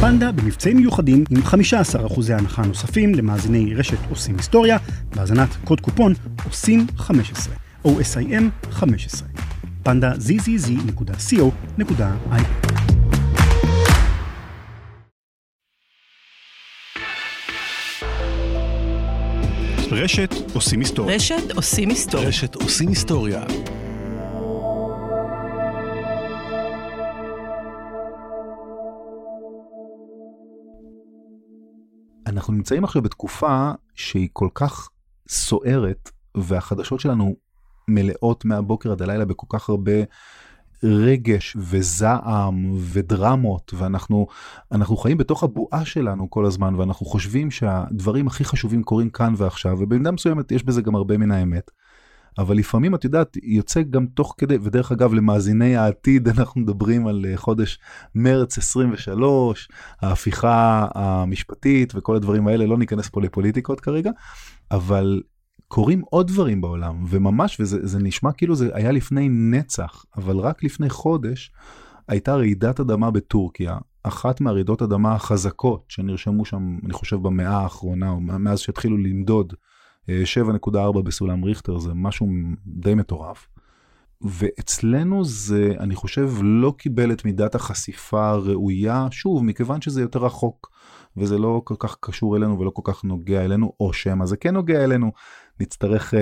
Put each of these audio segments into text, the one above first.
פנדה במבצעים מיוחדים עם 15% הנחה נוספים למאזיני רשת עושים היסטוריה, בהאזנת קוד קופון עושים 15, OSIM 15. פנדה zzz.co.il רשת עושים היסטוריה. רשת עושים היסטוריה. רשת עושים היסטוריה. אנחנו נמצאים עכשיו בתקופה שהיא כל כך סוערת, והחדשות שלנו מלאות מהבוקר עד הלילה בכל כך הרבה רגש וזעם ודרמות, ואנחנו אנחנו חיים בתוך הבועה שלנו כל הזמן, ואנחנו חושבים שהדברים הכי חשובים קורים כאן ועכשיו, ובמידה מסוימת יש בזה גם הרבה מן האמת. אבל לפעמים את יודעת יוצא גם תוך כדי ודרך אגב למאזיני העתיד אנחנו מדברים על אה, חודש מרץ 23 ההפיכה המשפטית וכל הדברים האלה לא ניכנס פה לפוליטיקות כרגע אבל קורים עוד דברים בעולם וממש וזה נשמע כאילו זה היה לפני נצח אבל רק לפני חודש הייתה רעידת אדמה בטורקיה אחת מהרעידות אדמה החזקות שנרשמו שם אני חושב במאה האחרונה או מאז שהתחילו למדוד 7.4 בסולם ריכטר זה משהו די מטורף. ואצלנו זה אני חושב לא קיבל את מידת החשיפה הראויה שוב מכיוון שזה יותר רחוק וזה לא כל כך קשור אלינו ולא כל כך נוגע אלינו או שמא זה כן נוגע אלינו נצטרך uh,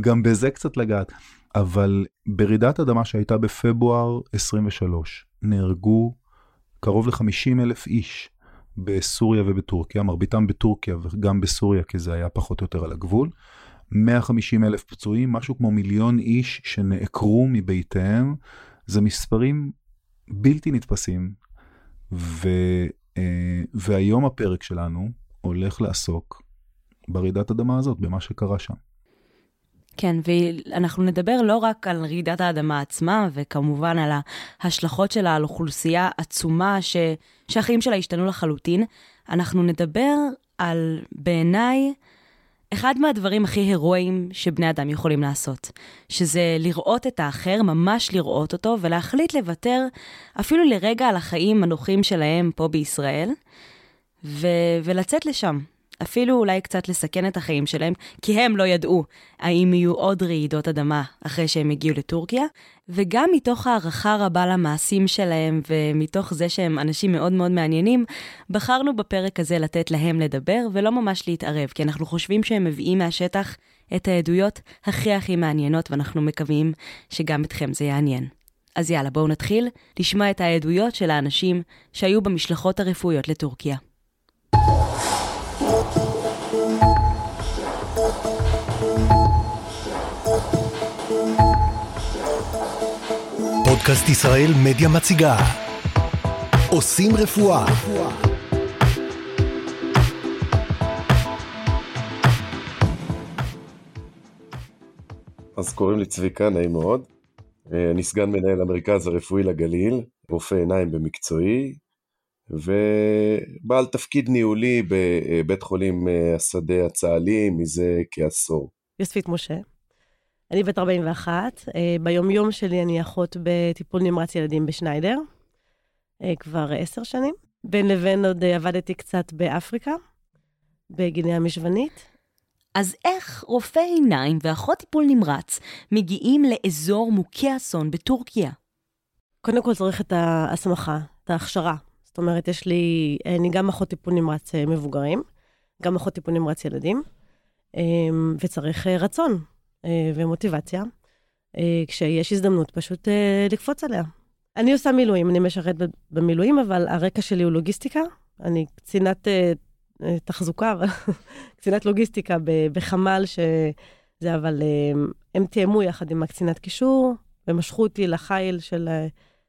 גם בזה קצת לגעת אבל ברעידת אדמה שהייתה בפברואר 23 נהרגו קרוב ל-50 אלף איש בסוריה ובטורקיה, מרביתם בטורקיה וגם בסוריה כי זה היה פחות או יותר על הגבול. 150 אלף פצועים, משהו כמו מיליון איש שנעקרו מביתיהם, זה מספרים בלתי נתפסים. ו, אה, והיום הפרק שלנו הולך לעסוק ברעידת אדמה הזאת, במה שקרה שם. כן, ואנחנו נדבר לא רק על רעידת האדמה עצמה, וכמובן על ההשלכות שלה על אוכלוסייה עצומה ש... שהחיים שלה השתנו לחלוטין, אנחנו נדבר על, בעיניי, אחד מהדברים הכי הירואיים שבני אדם יכולים לעשות, שזה לראות את האחר, ממש לראות אותו, ולהחליט לוותר אפילו לרגע על החיים הנוחים שלהם פה בישראל, ו- ולצאת לשם, אפילו אולי קצת לסכן את החיים שלהם, כי הם לא ידעו האם יהיו עוד רעידות אדמה אחרי שהם הגיעו לטורקיה, וגם מתוך הערכה רבה למעשים שלהם, ומתוך זה שהם אנשים מאוד מאוד מעניינים, בחרנו בפרק הזה לתת להם לדבר, ולא ממש להתערב, כי אנחנו חושבים שהם מביאים מהשטח את העדויות הכי הכי מעניינות, ואנחנו מקווים שגם אתכם זה יעניין. אז יאללה, בואו נתחיל לשמוע את העדויות של האנשים שהיו במשלחות הרפואיות לטורקיה. פודקאסט ישראל מדיה מציגה עושים רפואה אז קוראים לי צביקה, נעים מאוד. אה, אני סגן מנהל המרכז הרפואי לגליל, רופא עיניים במקצועי, ובעל תפקיד ניהולי בבית חולים אה, השדה הצה"לי מזה כעשור. יוספית משה. אני בת 41, אה, ביומיום שלי אני אחות בטיפול נמרץ ילדים בשניידר, אה, כבר עשר שנים. בין לבין עוד עבדתי קצת באפריקה, בגינאה המשוונית. אז איך רופא עיניים ואחות טיפול נמרץ מגיעים לאזור מוכה אסון בטורקיה? קודם כל צריך את ההסמכה, את ההכשרה. זאת אומרת, יש לי, אני גם אחות טיפול נמרץ אה, מבוגרים, גם אחות טיפול נמרץ ילדים, וצריך אה, רצון אה, ומוטיבציה, כשיש הזדמנות פשוט לקפוץ עליה. אני עושה מילואים, אני משרת במילואים, אבל הרקע שלי הוא לוגיסטיקה. אני קצינת תחזוקה, קצינת לוגיסטיקה בחמ"ל, שזה אבל, הם תיאמו יחד עם הקצינת קישור, ומשכו אותי לחיל של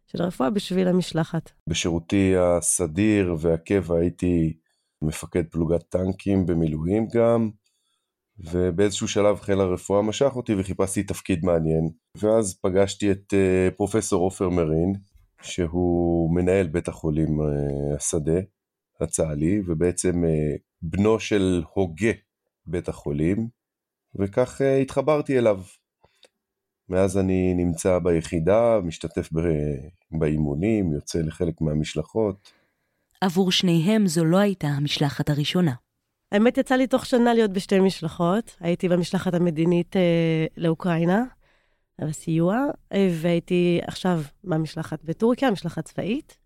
של הרפואה בשביל המשלחת. בשירותי הסדיר והקבע הייתי מפקד פלוגת טנקים במילואים גם, ובאיזשהו שלב חיל הרפואה משך אותי וחיפשתי תפקיד מעניין, ואז פגשתי את uh, פרופסור עופר מרין, שהוא מנהל בית החולים uh, השדה הצה"לי, ובעצם uh, בנו של הוגה בית החולים, וכך התחברתי אליו. מאז אני נמצא ביחידה, משתתף באימונים, יוצא לחלק מהמשלחות. עבור שניהם זו לא הייתה המשלחת הראשונה. האמת, יצא לי תוך שנה להיות בשתי משלחות. הייתי במשלחת המדינית אה, לאוקראינה, בסיוע, אה, והייתי עכשיו במשלחת בטורקיה, משלחת צבאית,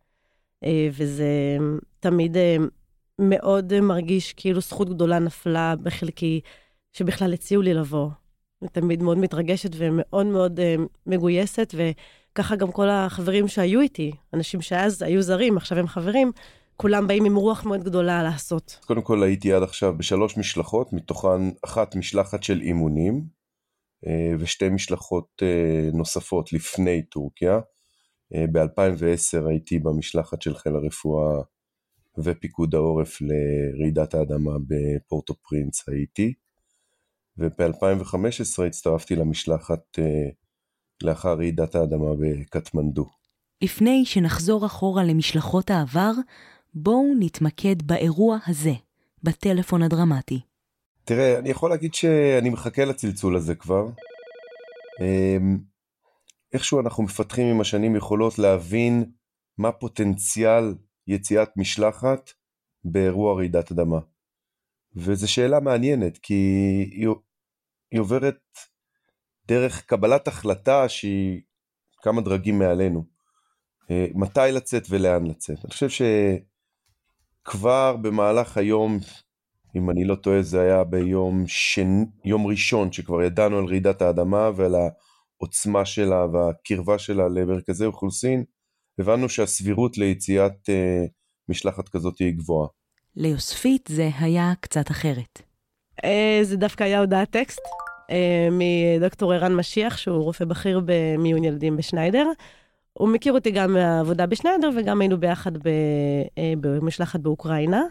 אה, וזה תמיד אה, מאוד אה, מרגיש כאילו זכות גדולה נפלה בחלקי, שבכלל הציעו לי לבוא. אני תמיד מאוד מתרגשת ומאוד מאוד אה, מגויסת, וככה גם כל החברים שהיו איתי, אנשים שאז היו זרים, עכשיו הם חברים, כולם באים עם רוח מאוד גדולה לעשות. קודם כל הייתי עד עכשיו בשלוש משלחות, מתוכן אחת משלחת של אימונים, אה, ושתי משלחות אה, נוספות לפני טורקיה. אה, ב-2010 הייתי במשלחת של חיל הרפואה ופיקוד העורף לרעידת האדמה בפורטו פרינס הייתי, וב-2015 הצטרפתי למשלחת לאחר רעידת האדמה בקטמנדו. לפני שנחזור אחורה למשלחות העבר, בואו נתמקד באירוע הזה, בטלפון הדרמטי. תראה, אני יכול להגיד שאני מחכה לצלצול הזה כבר. אמ, איכשהו אנחנו מפתחים עם השנים יכולות להבין מה פוטנציאל יציאת משלחת באירוע רעידת אדמה. וזו שאלה מעניינת, כי היא, היא עוברת דרך קבלת החלטה שהיא כמה דרגים מעלינו. אה, מתי לצאת ולאן לצאת. אני חושב שכבר במהלך היום אם אני לא טועה זה היה ביום שנ... יום ראשון שכבר ידענו על רעידת האדמה ועל העוצמה שלה והקרבה שלה למרכזי אוכלוסין, הבנו שהסבירות ליציאת אה, משלחת כזאת היא גבוהה. ליוספית זה היה קצת אחרת. אה, זה דווקא היה הודעת טקסט אה, מדוקטור ערן משיח, שהוא רופא בכיר במיון ילדים בשניידר. הוא מכיר אותי גם מהעבודה בשניידר וגם היינו ביחד ב, אה, במשלחת באוקראינה.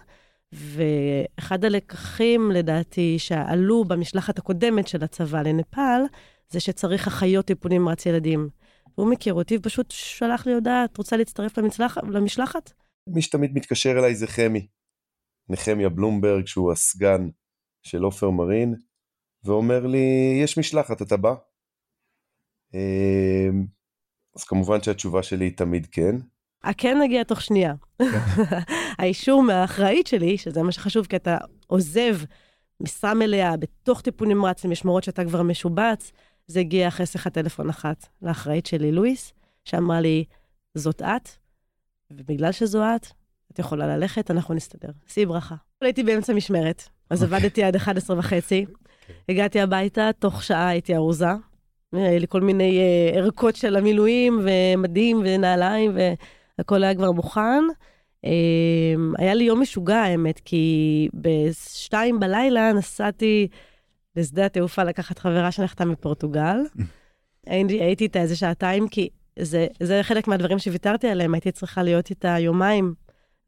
ואחד הלקחים, לדעתי, שעלו במשלחת הקודמת של הצבא לנפאל, זה שצריך אחיות טיפול נמרץ ילדים. הוא מכיר אותי ופשוט שלח לי הודעה, את רוצה להצטרף למצלח, למשלחת? מי שתמיד מתקשר אליי זה חמי. נחמיה בלומברג, שהוא הסגן של עופר מרין, ואומר לי, יש משלחת, אתה בא? אז כמובן שהתשובה שלי היא תמיד כן. הכן נגיע תוך שנייה. האישור מהאחראית שלי, שזה מה שחשוב, כי אתה עוזב משרה מלאה בתוך טיפול נמרץ למשמרות שאתה כבר משובץ, זה הגיע אחרי שיחת טלפון אחת לאחראית שלי, לואיס, שאמרה לי, זאת את, ובגלל שזו את, את יכולה ללכת, אנחנו נסתדר. שאי ברכה. הייתי באמצע משמרת, אז okay. אוקיי. עבדתי עד 11 וחצי. Okay. אוקיי. הגעתי הביתה, תוך שעה הייתי ארוזה. היה לי כל מיני uh, ערכות של המילואים, ומדים, ונעליים, והכל היה כבר מוכן. אמ, היה לי יום משוגע, האמת, כי בשתיים בלילה נסעתי לשדה התעופה לקחת חברה שנחתה מפורטוגל. הייתי, הייתי איתה איזה שעתיים, כי זה, זה חלק מהדברים שוויתרתי עליהם, הייתי צריכה להיות איתה יומיים,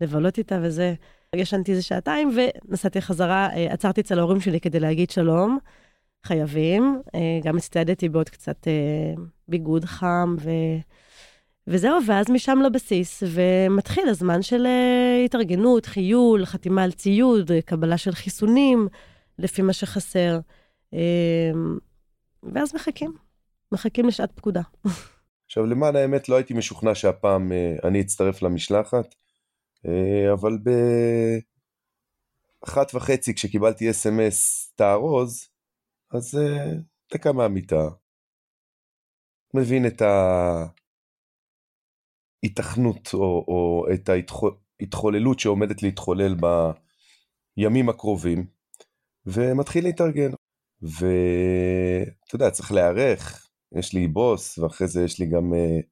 לבלות איתה וזה. ישנתי איזה שעתיים ונסעתי חזרה, אה, עצרתי אצל ההורים שלי כדי להגיד שלום. חייבים. אה, גם הצטיידתי בעוד קצת אה, ביגוד חם ו... וזהו, ואז משם לבסיס, ומתחיל הזמן של uh, התארגנות, חיול, חתימה על ציוד, קבלה של חיסונים, לפי מה שחסר. ואז מחכים, מחכים לשעת פקודה. עכשיו, למען האמת, לא הייתי משוכנע שהפעם אני אצטרף למשלחת, אבל באחת וחצי, כשקיבלתי אס.אם.אס תארוז, אז uh, דקה מהמיטה, מבין את. ההיתכנות או, או את ההתחוללות שעומדת להתחולל בימים הקרובים, ומתחיל להתארגן. ואתה יודע, צריך להיערך, יש לי בוס, ואחרי זה יש לי גם uh,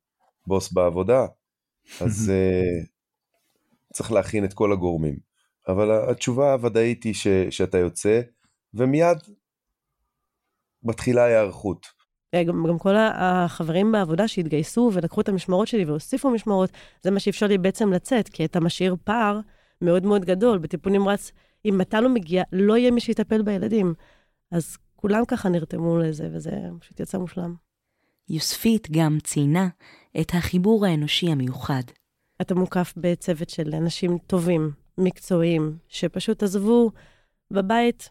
בוס בעבודה, אז uh, צריך להכין את כל הגורמים. אבל התשובה הוודאית היא ש, שאתה יוצא, ומיד מתחילה ההיערכות. אה, גם, גם כל החברים בעבודה שהתגייסו ולקחו את המשמרות שלי והוסיפו משמרות, זה מה שאפשר לי בעצם לצאת, כי אתה משאיר פער מאוד מאוד גדול. בטיפול נמרץ, אם אתה לא מגיע, לא יהיה מי שיטפל בילדים. אז כולם ככה נרתמו לזה, וזה פשוט יצא מושלם. יוספית גם ציינה את החיבור האנושי המיוחד. אתה מוקף בצוות של אנשים טובים, מקצועיים, שפשוט עזבו בבית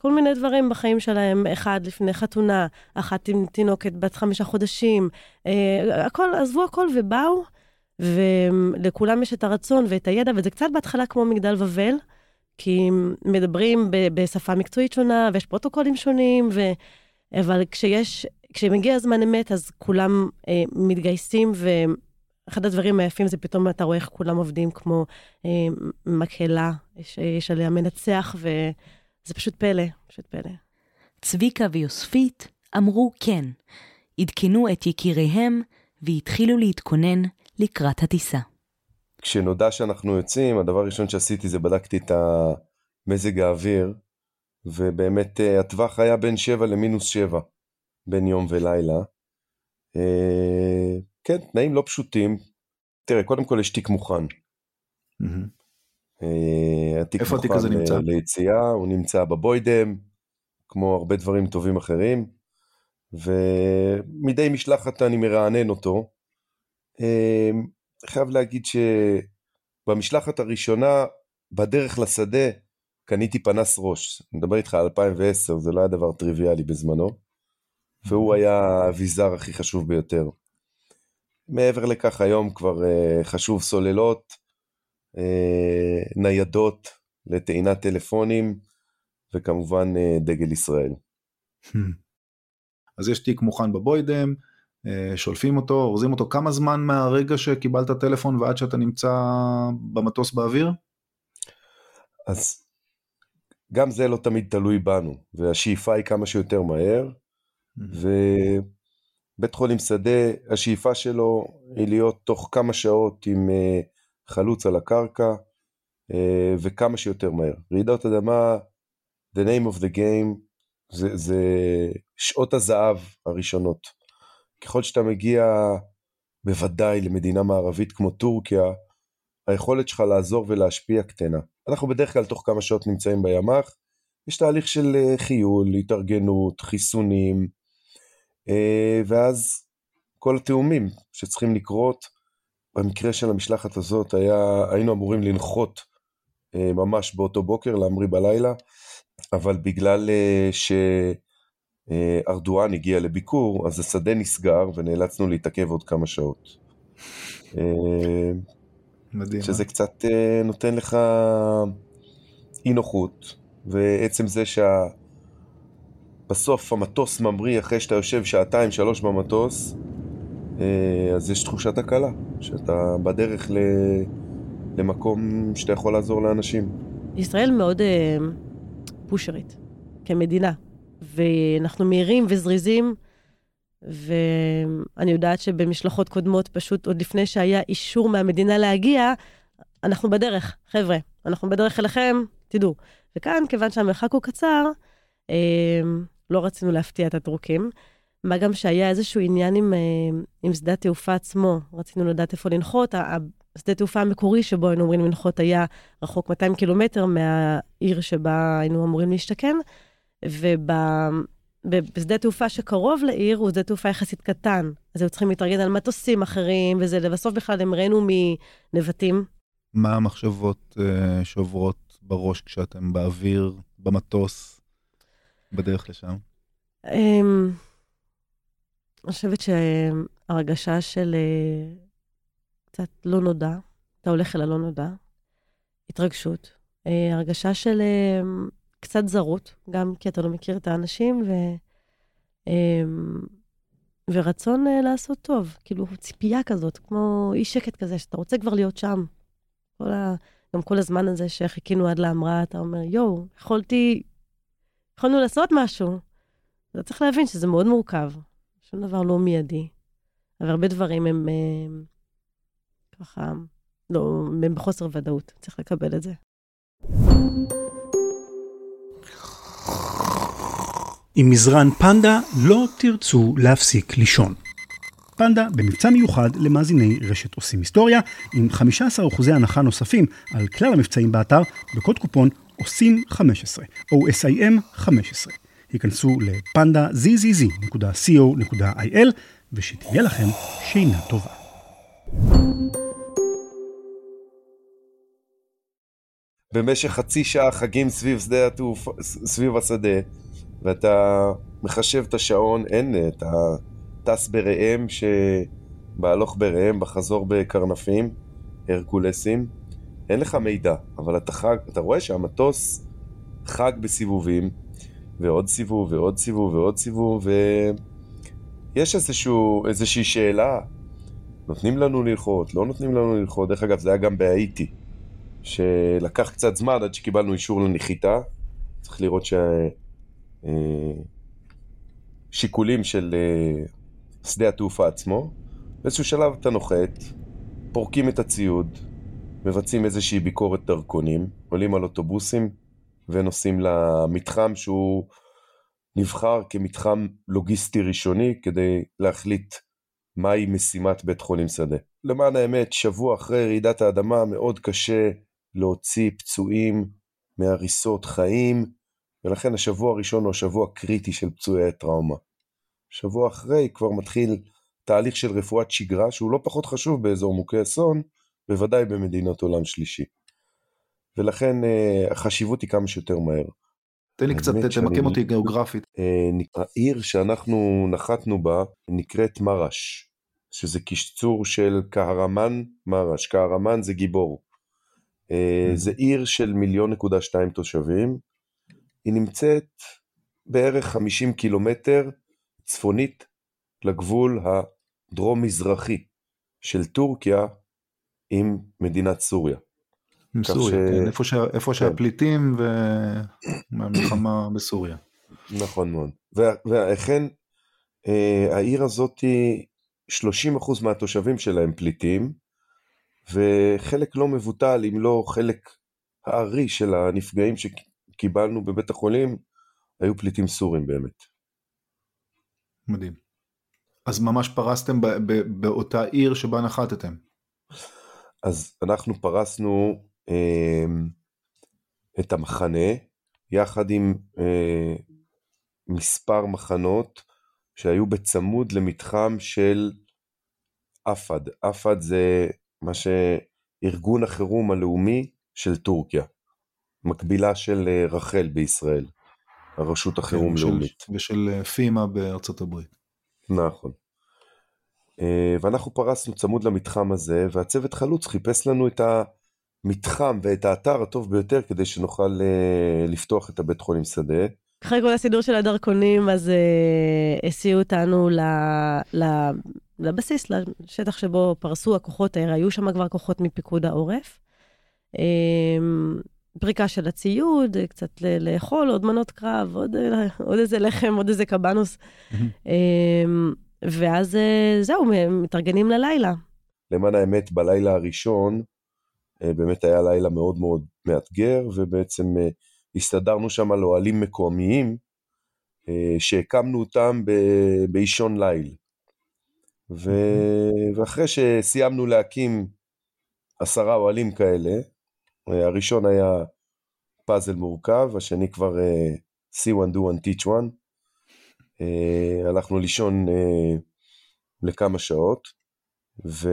כל מיני דברים בחיים שלהם, אחד לפני חתונה, אחת עם תינוקת בת חמישה חודשים, אה, הכל, עזבו הכל ובאו, ולכולם יש את הרצון ואת הידע, וזה קצת בהתחלה כמו מגדל בבל, כי מדברים ב- בשפה מקצועית שונה, ויש פרוטוקולים שונים, ו... אבל כשיש, כשמגיע הזמן אמת, אז כולם אה, מתגייסים, ואחד הדברים היפים זה פתאום אתה רואה איך כולם עובדים כמו אה, מקהלה, יש, יש עליה מנצח, וזה פשוט פלא, פשוט פלא. צביקה ויוספית אמרו כן, עדכנו את יקיריהם והתחילו להתכונן לקראת הטיסה. כשנודע שאנחנו יוצאים, הדבר הראשון שעשיתי זה בדקתי את מזג האוויר, ובאמת אה, הטווח היה בין 7 למינוס 7, בין יום ולילה. אה, כן, תנאים לא פשוטים. תראה, קודם כל יש תיק מוכן. התיק איפה התיק הזה נמצא? ליציאה, הוא נמצא בבוידם, כמו הרבה דברים טובים אחרים, ומדי משלחת אני מרענן אותו. חייב להגיד שבמשלחת הראשונה, בדרך לשדה, קניתי פנס ראש. אני מדבר איתך על 2010, זה לא היה דבר טריוויאלי בזמנו, והוא היה האביזר הכי חשוב ביותר. מעבר לכך, היום כבר uh, חשוב סוללות, ניידות לטעינת טלפונים, וכמובן uh, דגל ישראל. אז יש תיק מוכן בבוידם, שולפים אותו, אורזים אותו, כמה זמן מהרגע שקיבלת טלפון ועד שאתה נמצא במטוס באוויר? אז גם זה לא תמיד תלוי בנו, והשאיפה היא כמה שיותר מהר, ובית חולים שדה, השאיפה שלו היא להיות תוך כמה שעות עם אה, חלוץ על הקרקע, אה, וכמה שיותר מהר. רעידות אדמה, the name of the game, זה, זה שעות הזהב הראשונות. ככל שאתה מגיע בוודאי למדינה מערבית כמו טורקיה, היכולת שלך לעזור ולהשפיע קטנה. אנחנו בדרך כלל תוך כמה שעות נמצאים בימ"ח, יש תהליך של אה, חיול, התארגנות, חיסונים, אה, ואז כל התאומים שצריכים לקרות, במקרה של המשלחת הזאת היה, היינו אמורים לנחות אה, ממש באותו בוקר, להמריא בלילה, אבל בגלל שארדואן הגיע לביקור, אז השדה נסגר ונאלצנו להתעכב עוד כמה שעות. מדהים. שזה אה? קצת נותן לך אי נוחות, ועצם זה שבסוף המטוס ממריא אחרי שאתה יושב שעתיים שלוש במטוס, אז יש תחושת הקלה, שאתה בדרך ל... למקום שאתה יכול לעזור לאנשים. ישראל מאוד uh, פושרית, כמדינה, ואנחנו מהירים וזריזים. ואני יודעת שבמשלחות קודמות, פשוט עוד לפני שהיה אישור מהמדינה להגיע, אנחנו בדרך, חבר'ה, אנחנו בדרך אליכם, תדעו. וכאן, כיוון שהמרחק הוא קצר, אה, לא רצינו להפתיע את הטורקים. מה גם שהיה איזשהו עניין עם, אה, עם שדה התעופה עצמו, רצינו לדעת איפה לנחות. השדה התעופה המקורי שבו היינו אמורים לנחות היה רחוק 200 קילומטר מהעיר שבה היינו אמורים להשתכן, וב... בשדה תעופה שקרוב לעיר הוא שדה תעופה יחסית קטן, אז היו צריכים להתארגן על מטוסים אחרים, וזה לבסוף בכלל הם ראינו מנבטים. מה המחשבות uh, שעוברות בראש כשאתם באוויר, במטוס, בדרך לשם? Um, אני חושבת שהרגשה של uh, קצת לא נודע, אתה הולך אל הלא נודע, התרגשות, uh, הרגשה של uh, קצת זרות, גם כי אתה לא מכיר את האנשים, ו... ורצון אה, לעשות טוב, כאילו ציפייה כזאת, כמו אי שקט כזה, שאתה רוצה כבר להיות שם. כל ה... גם כל הזמן הזה שחיכינו עד להמראה, אתה אומר, יואו, יכולתי, יכולנו לעשות משהו. אתה צריך להבין שזה מאוד מורכב, שום דבר לא מיידי. אבל הרבה דברים הם, הם ככה, לא, הם בחוסר ודאות, צריך לקבל את זה. עם מזרן פנדה לא תרצו להפסיק לישון. פנדה במבצע מיוחד למאזיני רשת עושים היסטוריה, עם 15% הנחה נוספים על כלל המבצעים באתר, בקוד קופון עושים 15, או SIM 15. היכנסו לפנדה zzz.co.il ושתהיה לכם שינה טובה. במשך חצי שעה חגים סביב שדה התעופה, סביב השדה, ואתה מחשב את השעון, אין, אתה טס בראם בהלוך בראם, בחזור בקרנפים, הרקולסים, אין לך מידע, אבל אתה חג, אתה רואה שהמטוס חג בסיבובים, ועוד סיבוב, ועוד סיבוב, ועוד סיבוב, ויש איזשהו, איזושהי שאלה, נותנים לנו ללחוט, לא נותנים לנו ללחוט, דרך אגב זה היה גם בהאיטי, שלקח קצת זמן עד שקיבלנו אישור לנחיתה, צריך לראות שהשיקולים אה, של אה, שדה התעופה עצמו, באיזשהו שלב אתה נוחת, פורקים את הציוד, מבצעים איזושהי ביקורת דרכונים, עולים על אוטובוסים ונוסעים למתחם שהוא נבחר כמתחם לוגיסטי ראשוני כדי להחליט מהי משימת בית חולים שדה. למען האמת, שבוע אחרי רעידת האדמה מאוד קשה להוציא פצועים מהריסות חיים, ולכן השבוע הראשון הוא השבוע הקריטי של פצועי הטראומה. שבוע אחרי כבר מתחיל תהליך של רפואת שגרה שהוא לא פחות חשוב באזור מוכי אסון, בוודאי במדינות עולם שלישי. ולכן אה, החשיבות היא כמה שיותר מהר. תן לי קצת, תמקם אותי גיאוגרפית. אה, העיר שאנחנו נחתנו בה נקראת מרש, שזה קיצור של קהרמן מרש, קהרמן זה גיבור. אה, זה עיר של מיליון נקודה שתיים תושבים, היא נמצאת בערך 50 קילומטר צפונית לגבול הדרום-מזרחי של טורקיה עם מדינת סוריה. עם סוריה, ש... כן, איפה, ש... איפה כן. שהפליטים והמלחמה בסוריה. נכון מאוד. ואכן אה, העיר הזאת, 30% מהתושבים שלה הם פליטים, וחלק לא מבוטל, אם לא חלק הארי של הנפגעים שקיבלנו בבית החולים, היו פליטים סורים באמת. מדהים. אז ממש פרסתם באותה עיר שבה נחתתם. אז אנחנו פרסנו את המחנה יחד עם אה, מספר מחנות שהיו בצמוד למתחם של אפד. אפד זה מה שארגון החירום הלאומי של טורקיה, מקבילה של אה, רח"ל בישראל, הרשות כן, החירום כן, לאומית. ושל אה, פימה בארצות הברית. נכון. ואנחנו פרסנו צמוד למתחם הזה, והצוות חלוץ חיפש לנו את המתחם ואת האתר הטוב ביותר כדי שנוכל אה, לפתוח את הבית חולים שדה. אחרי כל הסידור של הדרכונים, אז אה, הסיעו אותנו ל, ל, לבסיס, לשטח שבו פרסו הכוחות, היו שם כבר כוחות מפיקוד העורף. אה, פריקה של הציוד, קצת לאכול, עוד מנות קרב, עוד, עוד איזה לחם, עוד איזה קבנוס. אה, ואז אה, זהו, מתארגנים ללילה. למען האמת, בלילה הראשון, באמת היה לילה מאוד מאוד מאתגר, ובעצם אה, הסתדרנו שם על אוהלים מקומיים, שהקמנו אותם באישון ליל. ו... ואחרי שסיימנו להקים עשרה אוהלים כאלה, הראשון היה פאזל מורכב, השני כבר see one do one teach one, אה, הלכנו לישון אה, לכמה שעות, ואתה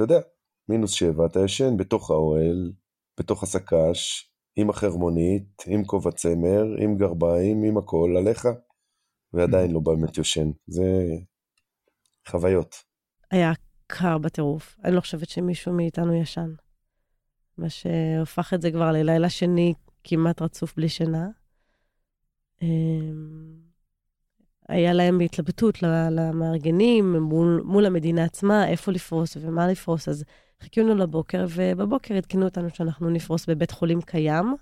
יודע, מינוס שבע, אתה ישן בתוך האוהל, בתוך הסק"ש, עם החרמונית, עם כובע צמר, עם גרביים, עם הכל עליך, ועדיין לא באמת יושן. זה חוויות. היה קר בטירוף. אני לא חושבת שמישהו מאיתנו ישן. מה שהופך את זה כבר ללילה שני כמעט רצוף בלי שינה. אמ, היה להם התלבטות למארגנים מול, מול המדינה עצמה, איפה לפרוס ומה לפרוס, אז חיכינו לבוקר, ובבוקר עדכנו אותנו שאנחנו נפרוס בבית חולים קיים,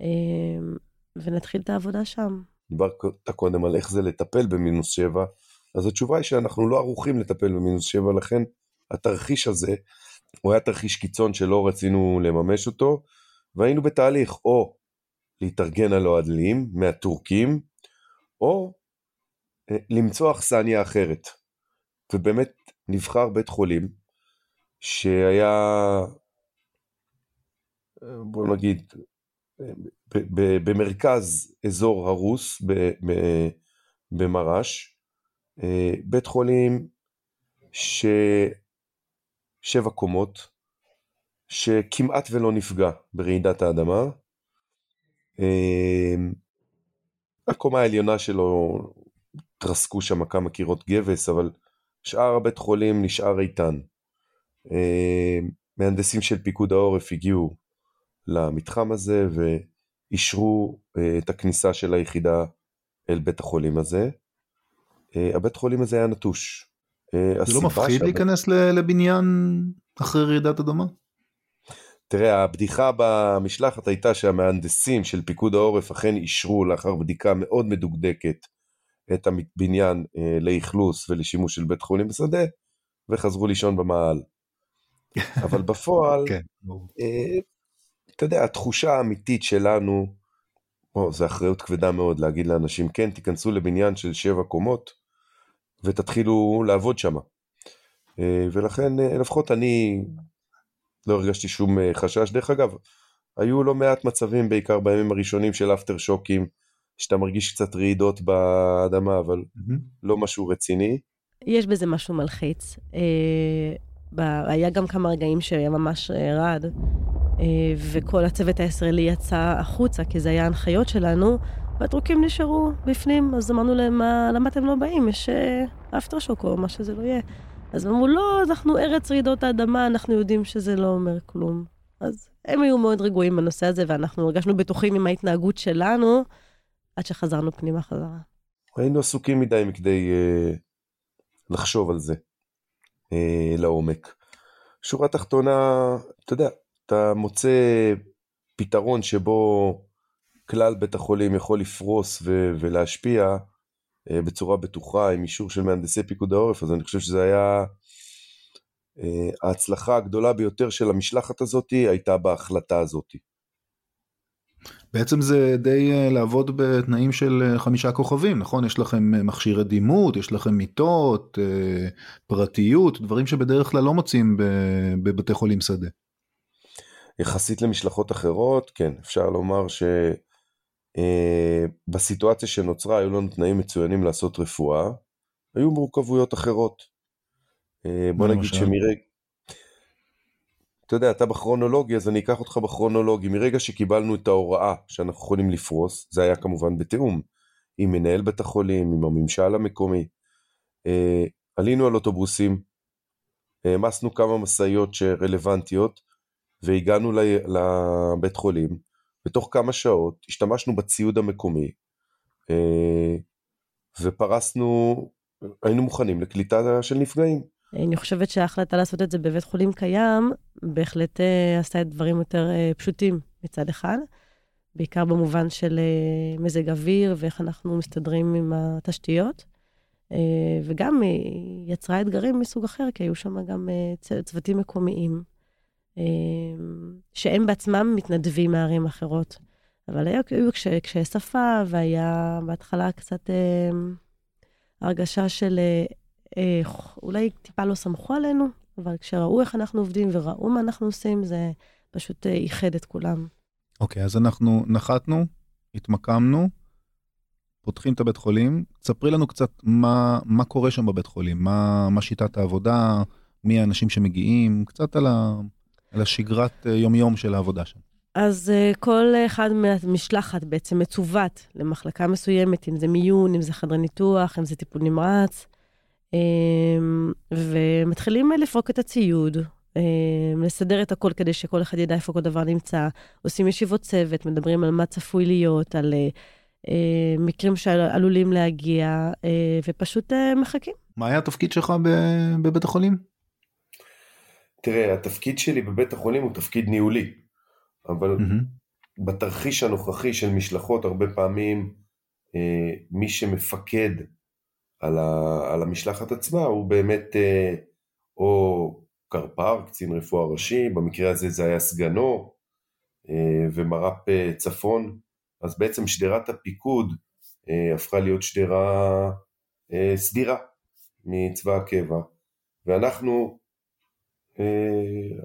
אמ, ונתחיל את העבודה שם. דיברת קודם על איך זה לטפל במינוס שבע, אז התשובה היא שאנחנו לא ערוכים לטפל במינוס שבע, לכן התרחיש הזה, הוא היה תרחיש קיצון שלא רצינו לממש אותו, והיינו בתהליך או להתארגן על אוהלים מהטורקים, או אה, למצוא אכסניה אחרת. ובאמת נבחר בית חולים שהיה, אה, בוא נגיד, במרכז אזור הרוס במרש, אה, בית חולים ששבע קומות, שכמעט ולא נפגע ברעידת האדמה, אמ, הקומה העליונה שלו התרסקו שם כמה קירות גבס, אבל שאר הבית חולים נשאר איתן. אה, מהנדסים של פיקוד העורף הגיעו למתחם הזה ואישרו אה, את הכניסה של היחידה אל בית החולים הזה. הבית חולים הזה היה נטוש. זה לא מפחיד שהבית... להיכנס לבניין אחרי רעידת אדמה? תראה, הבדיחה במשלחת הייתה שהמהנדסים של פיקוד העורף אכן אישרו לאחר בדיקה מאוד מדוקדקת את הבניין אה, לאכלוס ולשימוש של בית חולים בשדה, וחזרו לישון במעל. אבל בפועל, כן. אה, אתה יודע, התחושה האמיתית שלנו, או, זה אחריות כבדה מאוד להגיד לאנשים, כן, תיכנסו לבניין של שבע קומות ותתחילו לעבוד שם. אה, ולכן, אה, לפחות אני לא הרגשתי שום חשש. דרך אגב, היו לא מעט מצבים, בעיקר בימים הראשונים של אפטר שוקים, שאתה מרגיש קצת רעידות באדמה, אבל mm-hmm. לא משהו רציני. יש בזה משהו מלחיץ. אה, היה גם כמה רגעים שהיה ממש אה, רעד, אה, וכל הצוות הישראלי יצא החוצה, כי זה היה הנחיות שלנו, והטרוקים נשארו בפנים, אז אמרנו להם, למה אתם לא באים? יש אפטר שוק או מה שזה לא יהיה. אז אמרו, לא, אנחנו ארץ רעידות האדמה, אנחנו יודעים שזה לא אומר כלום. אז הם היו מאוד רגועים בנושא הזה, ואנחנו הרגשנו בטוחים עם ההתנהגות שלנו, עד שחזרנו פנימה חזרה. היינו עסוקים מדי מכדי uh, לחשוב על זה uh, לעומק. שורה תחתונה, אתה יודע, אתה מוצא פתרון שבו כלל בית החולים יכול לפרוס ו- ולהשפיע, אה, בצורה בטוחה עם אישור של מהנדסי פיקוד העורף אז אני חושב שזה היה אה, ההצלחה הגדולה ביותר של המשלחת הזאת הייתה בהחלטה הזאת. בעצם זה די אה, לעבוד בתנאים של חמישה כוכבים נכון יש לכם מכשירי דימות יש לכם מיטות פרטיות דברים שבדרך כלל לא מוצאים בבתי חולים שדה. יחסית למשלחות אחרות כן אפשר לומר ש... אה, בסיטואציה שנוצרה היו לנו תנאים מצוינים לעשות רפואה, היו מורכבויות אחרות. אה, בוא נגיד שמרגע, אתה יודע, אתה בכרונולוגי, אז אני אקח אותך בכרונולוגי. מרגע שקיבלנו את ההוראה שאנחנו יכולים לפרוס, זה היה כמובן בתיאום עם מנהל בית החולים, עם הממשל המקומי. אה, עלינו על אוטובוסים, העמסנו כמה משאיות שרלוונטיות, והגענו לבית חולים. בתוך כמה שעות השתמשנו בציוד המקומי אה, ופרסנו, היינו מוכנים לקליטה של נפגעים. אני חושבת שההחלטה לעשות את זה בבית חולים קיים, בהחלט uh, עשתה את דברים יותר uh, פשוטים מצד אחד, בעיקר במובן של uh, מזג אוויר ואיך אנחנו מסתדרים עם התשתיות, uh, וגם uh, יצרה אתגרים מסוג אחר, כי היו שם גם uh, צוותים מקומיים אמ, שהם בעצמם מתנדבים מערים אחרות. אבל היו, קשיי, שפה, והיה בהתחלה קצת הרגשה של אה, אולי טיפה לא סמכו עלינו, אבל כשראו איך אנחנו עובדים וראו מה אנחנו עושים, זה פשוט אה, איחד את כולם. אוקיי, okay, אז אנחנו נחתנו, התמקמנו, פותחים את הבית חולים. ספרי לנו קצת מה, מה קורה שם בבית חולים, מה, מה שיטת העבודה, מי האנשים שמגיעים, קצת על ה... על השגרת אה, יומיום של העבודה שם. אז uh, כל אחד מהמשלחת בעצם מצוות למחלקה מסוימת, אם זה מיון, אם זה חדרי ניתוח, אם זה טיפול נמרץ, ומתחילים לפרוק את הציוד, um, לסדר את הכל כדי שכל אחד ידע איפה כל דבר נמצא, עושים ישיבות צוות, מדברים על מה צפוי להיות, על uh, uh, מקרים שעלולים להגיע, uh, ופשוט מחכים. מה היה התפקיד שלך בבית החולים? תראה, התפקיד שלי בבית החולים הוא תפקיד ניהולי, אבל mm-hmm. בתרחיש הנוכחי של משלחות, הרבה פעמים אה, מי שמפקד על, ה, על המשלחת עצמה הוא באמת אה, או קרפ"ר, קצין רפואה ראשי, במקרה הזה זה היה סגנו, אה, ומר"פ אה, צפון, אז בעצם שדרת הפיקוד הפכה להיות שדרה סדירה מצבא הקבע, ואנחנו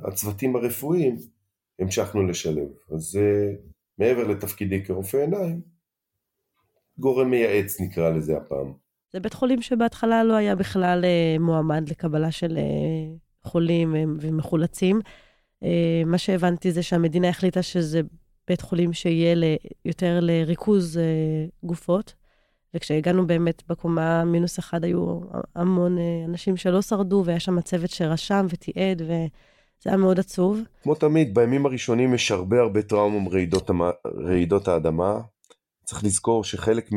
הצוותים הרפואיים המשכנו לשלב. אז מעבר לתפקידי כרופא עיניים, גורם מייעץ נקרא לזה הפעם. זה בית חולים שבהתחלה לא היה בכלל אה, מועמד לקבלה של חולים ומחולצים. מה שהבנתי זה שהמדינה החליטה שזה בית חולים שיהיה יותר לריכוז גופות, וכשהגענו באמת בקומה מינוס אחד, היו המון אה, אנשים שלא שרדו, והיה שם צוות שרשם ותיעד, וזה היה מאוד עצוב. כמו תמיד, בימים הראשונים יש הרבה הרבה טראומה מרעידות האדמה. צריך לזכור שחלק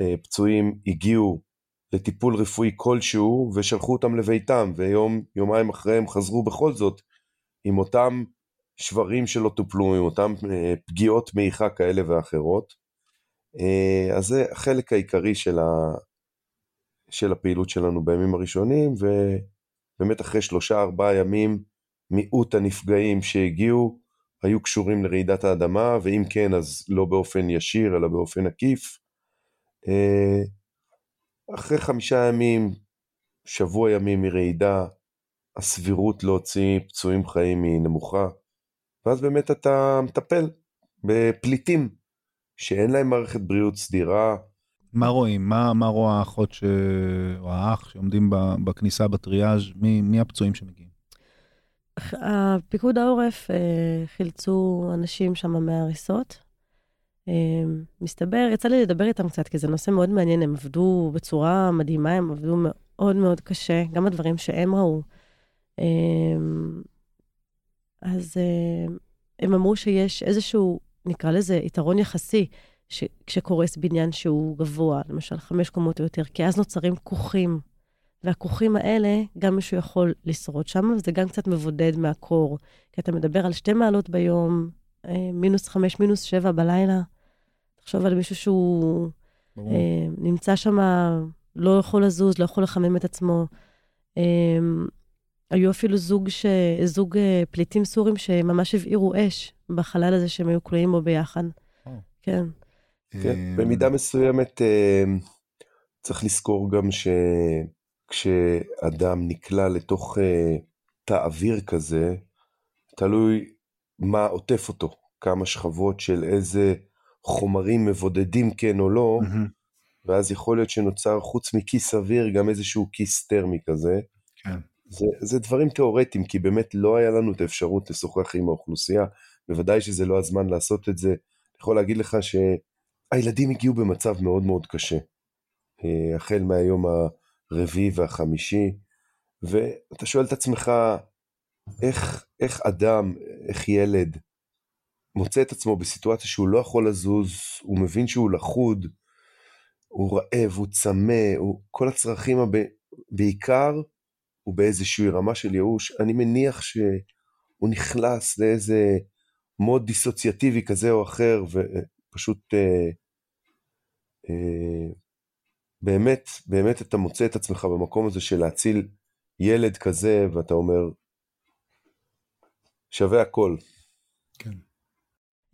מהפצועים הגיעו לטיפול רפואי כלשהו ושלחו אותם לביתם, ויום, יומיים אחרי הם חזרו בכל זאת עם אותם שברים שלא טופלו, עם אותם אה, פגיעות מעיכה כאלה ואחרות. אה, אז זה החלק העיקרי של, ה... של הפעילות שלנו בימים הראשונים, ובאמת אחרי שלושה ארבעה ימים מיעוט הנפגעים שהגיעו היו קשורים לרעידת האדמה, ואם כן אז לא באופן ישיר אלא באופן עקיף. אה, אחרי חמישה ימים, שבוע ימים מרעידה, הסבירות להוציא פצועים חיים היא נמוכה, ואז באמת אתה מטפל בפליטים שאין להם מערכת בריאות סדירה. מה רואים? מה, מה רואה האחות ש... או האח שעומדים בכניסה בטריאז'? מי, מי הפצועים שמגיעים? הפיקוד העורף אה, חילצו אנשים שם מההריסות. אה, מסתבר, יצא לי לדבר איתם קצת, כי זה נושא מאוד מעניין, הם עבדו בצורה מדהימה, הם עבדו מאוד מאוד קשה, גם הדברים שהם ראו. אה, אז הם אמרו שיש איזשהו נקרא לזה יתרון יחסי. כשקורס בניין שהוא גבוה, למשל חמש קומות או יותר, כי אז נוצרים כוכים. והכוכים האלה, גם מישהו יכול לשרוד שם, וזה גם קצת מבודד מהקור. כי אתה מדבר על שתי מעלות ביום, אה, מינוס חמש, מינוס שבע בלילה. תחשוב על מישהו שהוא אה, נמצא שם, לא יכול לזוז, לא יכול לחמם את עצמו. אה, היו אפילו זוג, ש... זוג אה, פליטים סורים שממש הבעירו אש בחלל הזה שהם היו כלואים בו ביחד. כן. כן, אה, במידה מסוימת אה, צריך לזכור גם שכשאדם נקלע לתוך תא אוויר כזה, תלוי מה עוטף אותו, כמה שכבות של איזה חומרים מבודדים כן או לא, ואז יכול להיות שנוצר חוץ מכיס אוויר גם איזשהו כיס טרמי כזה. כן. זה, זה דברים תיאורטיים, כי באמת לא היה לנו את האפשרות לשוחח עם האוכלוסייה, בוודאי שזה לא הזמן לעשות את זה. אני יכול להגיד לך שהילדים הגיעו במצב מאוד מאוד קשה, אה, החל מהיום הרביעי והחמישי, ואתה שואל את עצמך, איך, איך אדם, איך ילד, מוצא את עצמו בסיטואציה שהוא לא יכול לזוז, הוא מבין שהוא לכוד, הוא רעב, הוא צמא, הוא, כל הצרכים, הב... בעיקר הוא באיזושהי רמה של ייאוש, אני מניח שהוא נכנס לאיזה מוד דיסוציאטיבי כזה או אחר, ופשוט אה, אה, באמת, באמת אתה מוצא את עצמך במקום הזה של להציל ילד כזה, ואתה אומר, שווה הכל.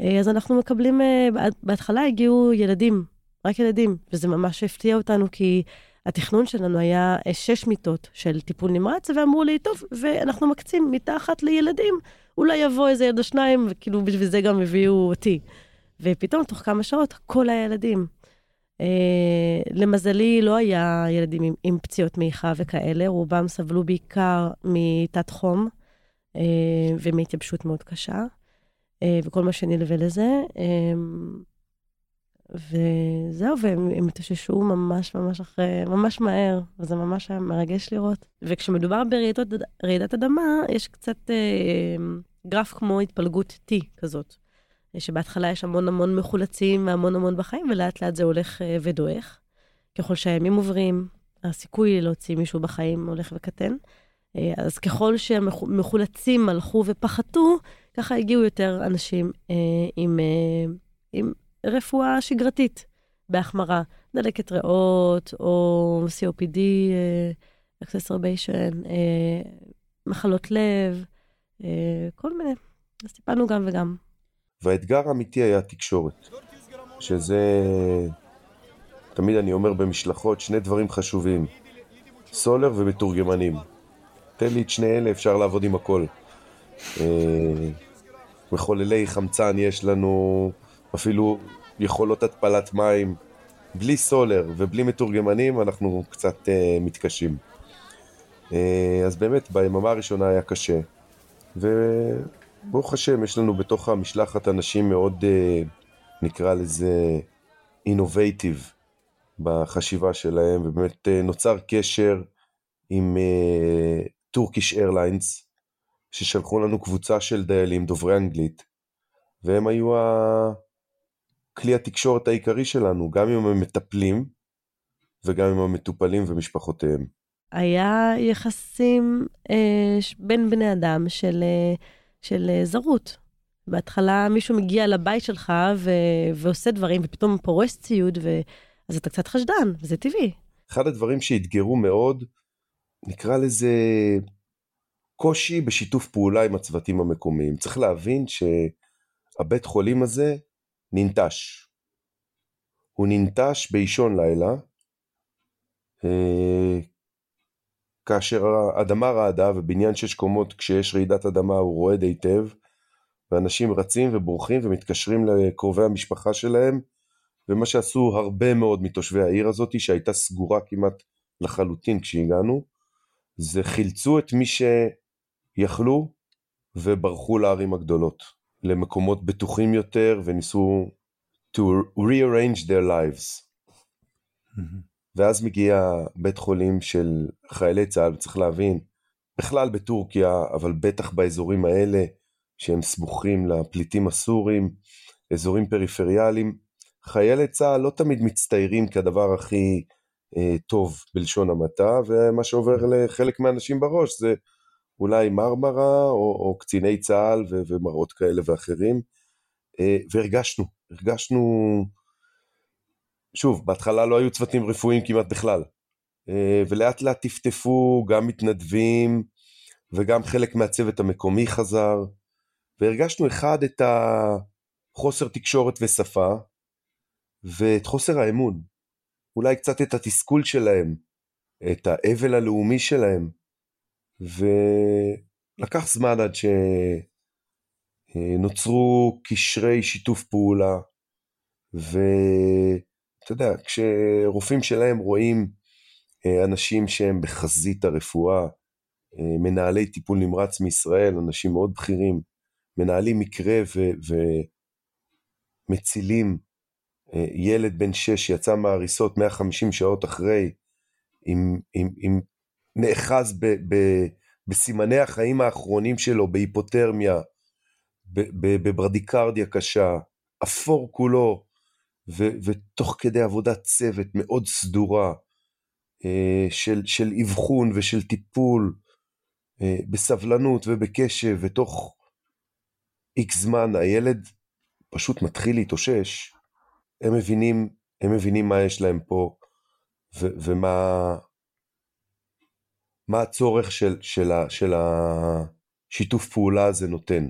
אה, אז אנחנו מקבלים, אה, בהתחלה הגיעו ילדים, רק ילדים, וזה ממש הפתיע אותנו, כי התכנון שלנו היה אה, שש מיטות של טיפול נמרץ, ואמרו לי, טוב, ואנחנו מקצים מיטה אחת לילדים, אולי יבוא איזה ילד או שניים, וכאילו בשביל זה גם הביאו אותי. ופתאום, תוך כמה שעות, כל הילדים. אה, למזלי, לא היה ילדים עם, עם פציעות מעיכה וכאלה, רובם סבלו בעיקר מתת חום אה, ומהתייבשות מאוד קשה, וכל מה שנלווה לזה. אה, וזהו, והם התאוששו ממש ממש אחרי, ממש מהר, וזה ממש היה מרגש לראות. וכשמדובר ברעידת אדמה, יש קצת אה, גרף כמו התפלגות T כזאת, שבהתחלה יש המון המון מחולצים והמון המון בחיים, ולאט לאט זה הולך אה, ודועך. ככל שהימים עוברים, הסיכוי להוציא מישהו בחיים הולך וקטן. אה, אז ככל שהמחולצים הלכו ופחתו, ככה הגיעו יותר אנשים אה, עם, אה, עם רפואה שגרתית בהחמרה, דלקת ריאות או COPD, uh, exacerbation, uh, מחלות לב, uh, כל מיני. אז טיפלנו גם וגם. והאתגר האמיתי היה תקשורת, שזה, תמיד אני אומר במשלחות, שני דברים חשובים, סולר ומתורגמנים. תן לי את שני אלה, אפשר לעבוד עם הכל. מחוללי חמצן יש לנו, אפילו יכולות התפלת מים. בלי סולר ובלי מתורגמנים אנחנו קצת uh, מתקשים. Uh, אז באמת ביממה הראשונה היה קשה. וברוך השם יש לנו בתוך המשלחת אנשים מאוד uh, נקרא לזה אינובייטיב. בחשיבה שלהם, ובאמת אה, נוצר קשר עם טורקיש uh, איירליינס, ששלחו לנו קבוצה של דיילים דוברי אנגלית, והם היו כלי התקשורת העיקרי שלנו, גם עם המטפלים וגם עם המטופלים ומשפחותיהם. היה יחסים אה, בין בני אדם של, אה, של אה, זרות. בהתחלה מישהו מגיע לבית שלך ו, ועושה דברים, ופתאום פורס ציוד, ו... אז אתה קצת חשדן, וזה טבעי. אחד הדברים שאתגרו מאוד, נקרא לזה קושי בשיתוף פעולה עם הצוותים המקומיים. צריך להבין שהבית חולים הזה ננטש. הוא ננטש באישון לילה, אה, כאשר האדמה רעדה ובניין שש קומות כשיש רעידת אדמה הוא רועד היטב, ואנשים רצים ובורחים ומתקשרים לקרובי המשפחה שלהם, ומה שעשו הרבה מאוד מתושבי העיר הזאת, שהייתה סגורה כמעט לחלוטין כשהגענו, זה חילצו את מי שיכלו וברחו לערים הגדולות, למקומות בטוחים יותר וניסו to rearrange their lives. Mm-hmm. ואז מגיע בית חולים של חיילי צה"ל, צריך להבין, בכלל בטורקיה, אבל בטח באזורים האלה, שהם סמוכים לפליטים הסורים, אזורים פריפריאליים, חיילי צה"ל לא תמיד מצטיירים כדבר הכי אה, טוב בלשון המעטה, ומה שעובר לחלק מהאנשים בראש זה אולי מרמרה או, או קציני צה"ל ו, ומראות כאלה ואחרים, אה, והרגשנו, הרגשנו, שוב, בהתחלה לא היו צוותים רפואיים כמעט בכלל, אה, ולאט לאט טפטפו גם מתנדבים וגם חלק מהצוות המקומי חזר, והרגשנו אחד את החוסר תקשורת ושפה, ואת חוסר האמון, אולי קצת את התסכול שלהם, את האבל הלאומי שלהם, ולקח זמן עד שנוצרו קשרי שיתוף פעולה, ואתה יודע, כשרופאים שלהם רואים אה, אנשים שהם בחזית הרפואה, אה, מנהלי טיפול נמרץ מישראל, אנשים מאוד בכירים, מנהלים מקרה ו- ומצילים אה, ילד בן שש שיצא מההריסות 150 שעות אחרי, עם, עם, עם נאחז ב, ב, בסימני החיים האחרונים שלו, בהיפותרמיה, בברדיקרדיה קשה, אפור כולו, ו, ותוך כדי עבודת צוות מאוד סדורה, אה, של, של אבחון ושל טיפול, אה, בסבלנות ובקשב, ותוך איקס זמן הילד פשוט מתחיל להתאושש, הם מבינים, הם מבינים מה יש להם פה ו- ומה מה הצורך של, של, ה, של השיתוף פעולה הזה נותן.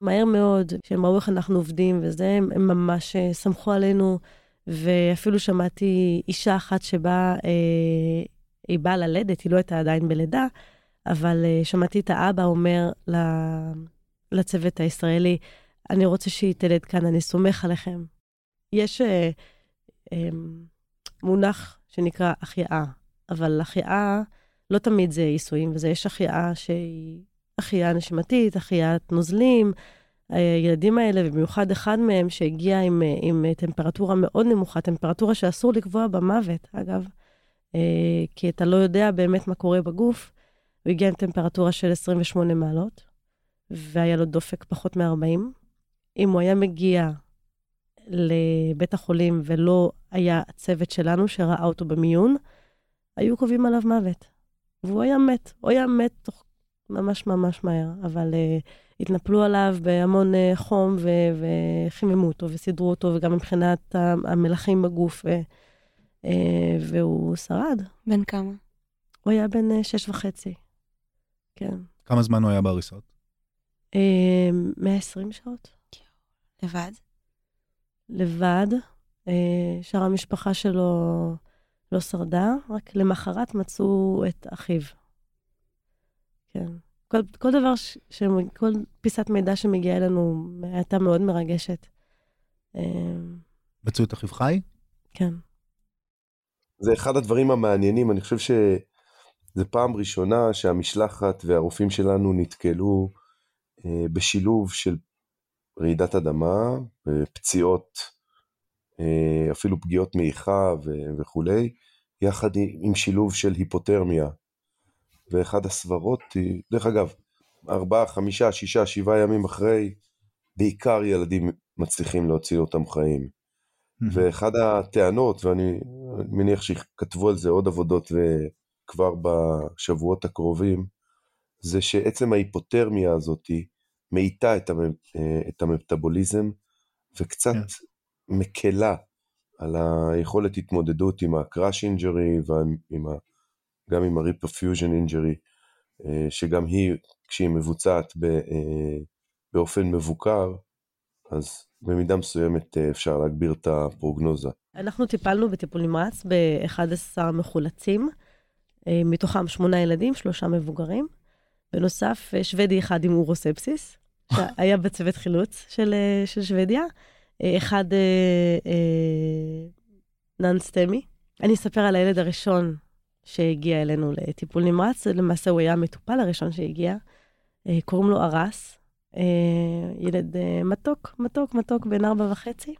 מהר מאוד, כשהם ראו איך אנחנו עובדים וזה, הם, הם ממש אה, סמכו עלינו, ואפילו שמעתי אישה אחת שבאה, אה, היא באה ללדת, היא לא הייתה עדיין בלידה, אבל אה, שמעתי את האבא אומר לצוות הישראלי, אני רוצה שהיא תלד כאן, אני סומך עליכם. יש אה, אה, מונח שנקרא החייאה, אבל החייאה לא תמיד זה עיסויים, וזה יש החייאה שהיא החייאה נשימתית, החייאת נוזלים. הילדים האלה, ובמיוחד אחד מהם שהגיע עם, עם טמפרטורה מאוד נמוכה, טמפרטורה שאסור לקבוע במוות, אגב, אה, כי אתה לא יודע באמת מה קורה בגוף. הוא הגיע עם טמפרטורה של 28 מעלות, והיה לו דופק פחות מ-40. אם הוא היה מגיע לבית החולים ולא היה הצוות שלנו שראה אותו במיון, היו קובעים עליו מוות. והוא היה מת, הוא היה מת תוך ממש ממש מהר, אבל uh, התנפלו עליו בהמון uh, חום ו- וחיממו אותו וסידרו אותו, וגם מבחינת המלחים בגוף, ו- uh, והוא שרד. בן כמה? הוא היה בן uh, שש וחצי, כן. כמה זמן הוא היה בהריסות? Uh, 120 שעות. לבד? לבד. אה, שאר המשפחה שלו לא שרדה, רק למחרת מצאו את אחיו. כן. כל, כל דבר, ש, ש, כל פיסת מידע שמגיעה אלינו הייתה מאוד מרגשת. אה, מצאו את אחיו חי? כן. זה אחד הדברים המעניינים, אני חושב שזו פעם ראשונה שהמשלחת והרופאים שלנו נתקלו אה, בשילוב של רעידת אדמה, פציעות אה, אפילו פגיעות מעיכה וכולי, יחד עם שילוב של היפותרמיה. ואחד הסברות היא, דרך אגב, ארבעה, חמישה, שישה, שבעה ימים אחרי, בעיקר ילדים מצליחים להוציא אותם חיים. ואחד הטענות, ואני מניח שכתבו על זה עוד עבודות כבר בשבועות הקרובים, זה שעצם ההיפותרמיה הזאת מאיטה את, המ, את המטאבוליזם וקצת yeah. מקלה על היכולת התמודדות עם ה-crash injury וגם עם ה-reperfusion injury, אה, שגם היא, כשהיא מבוצעת אה, באופן מבוקר, אז במידה מסוימת אה, אפשר להגביר את הפרוגנוזה. אנחנו טיפלנו בטיפול נמרץ ב-11 מחולצים, מתוכם שמונה ילדים, שלושה מבוגרים. בנוסף, שוודי אחד עם אורוספסיס, שהיה בצוות חילוץ של, של שוודיה. אחד נאנסטמי. אני אספר על הילד הראשון שהגיע אלינו לטיפול נמרץ, למעשה הוא היה המטופל הראשון שהגיע, קוראים לו ארס, ילד מתוק, מתוק, מתוק, בן ארבע וחצי.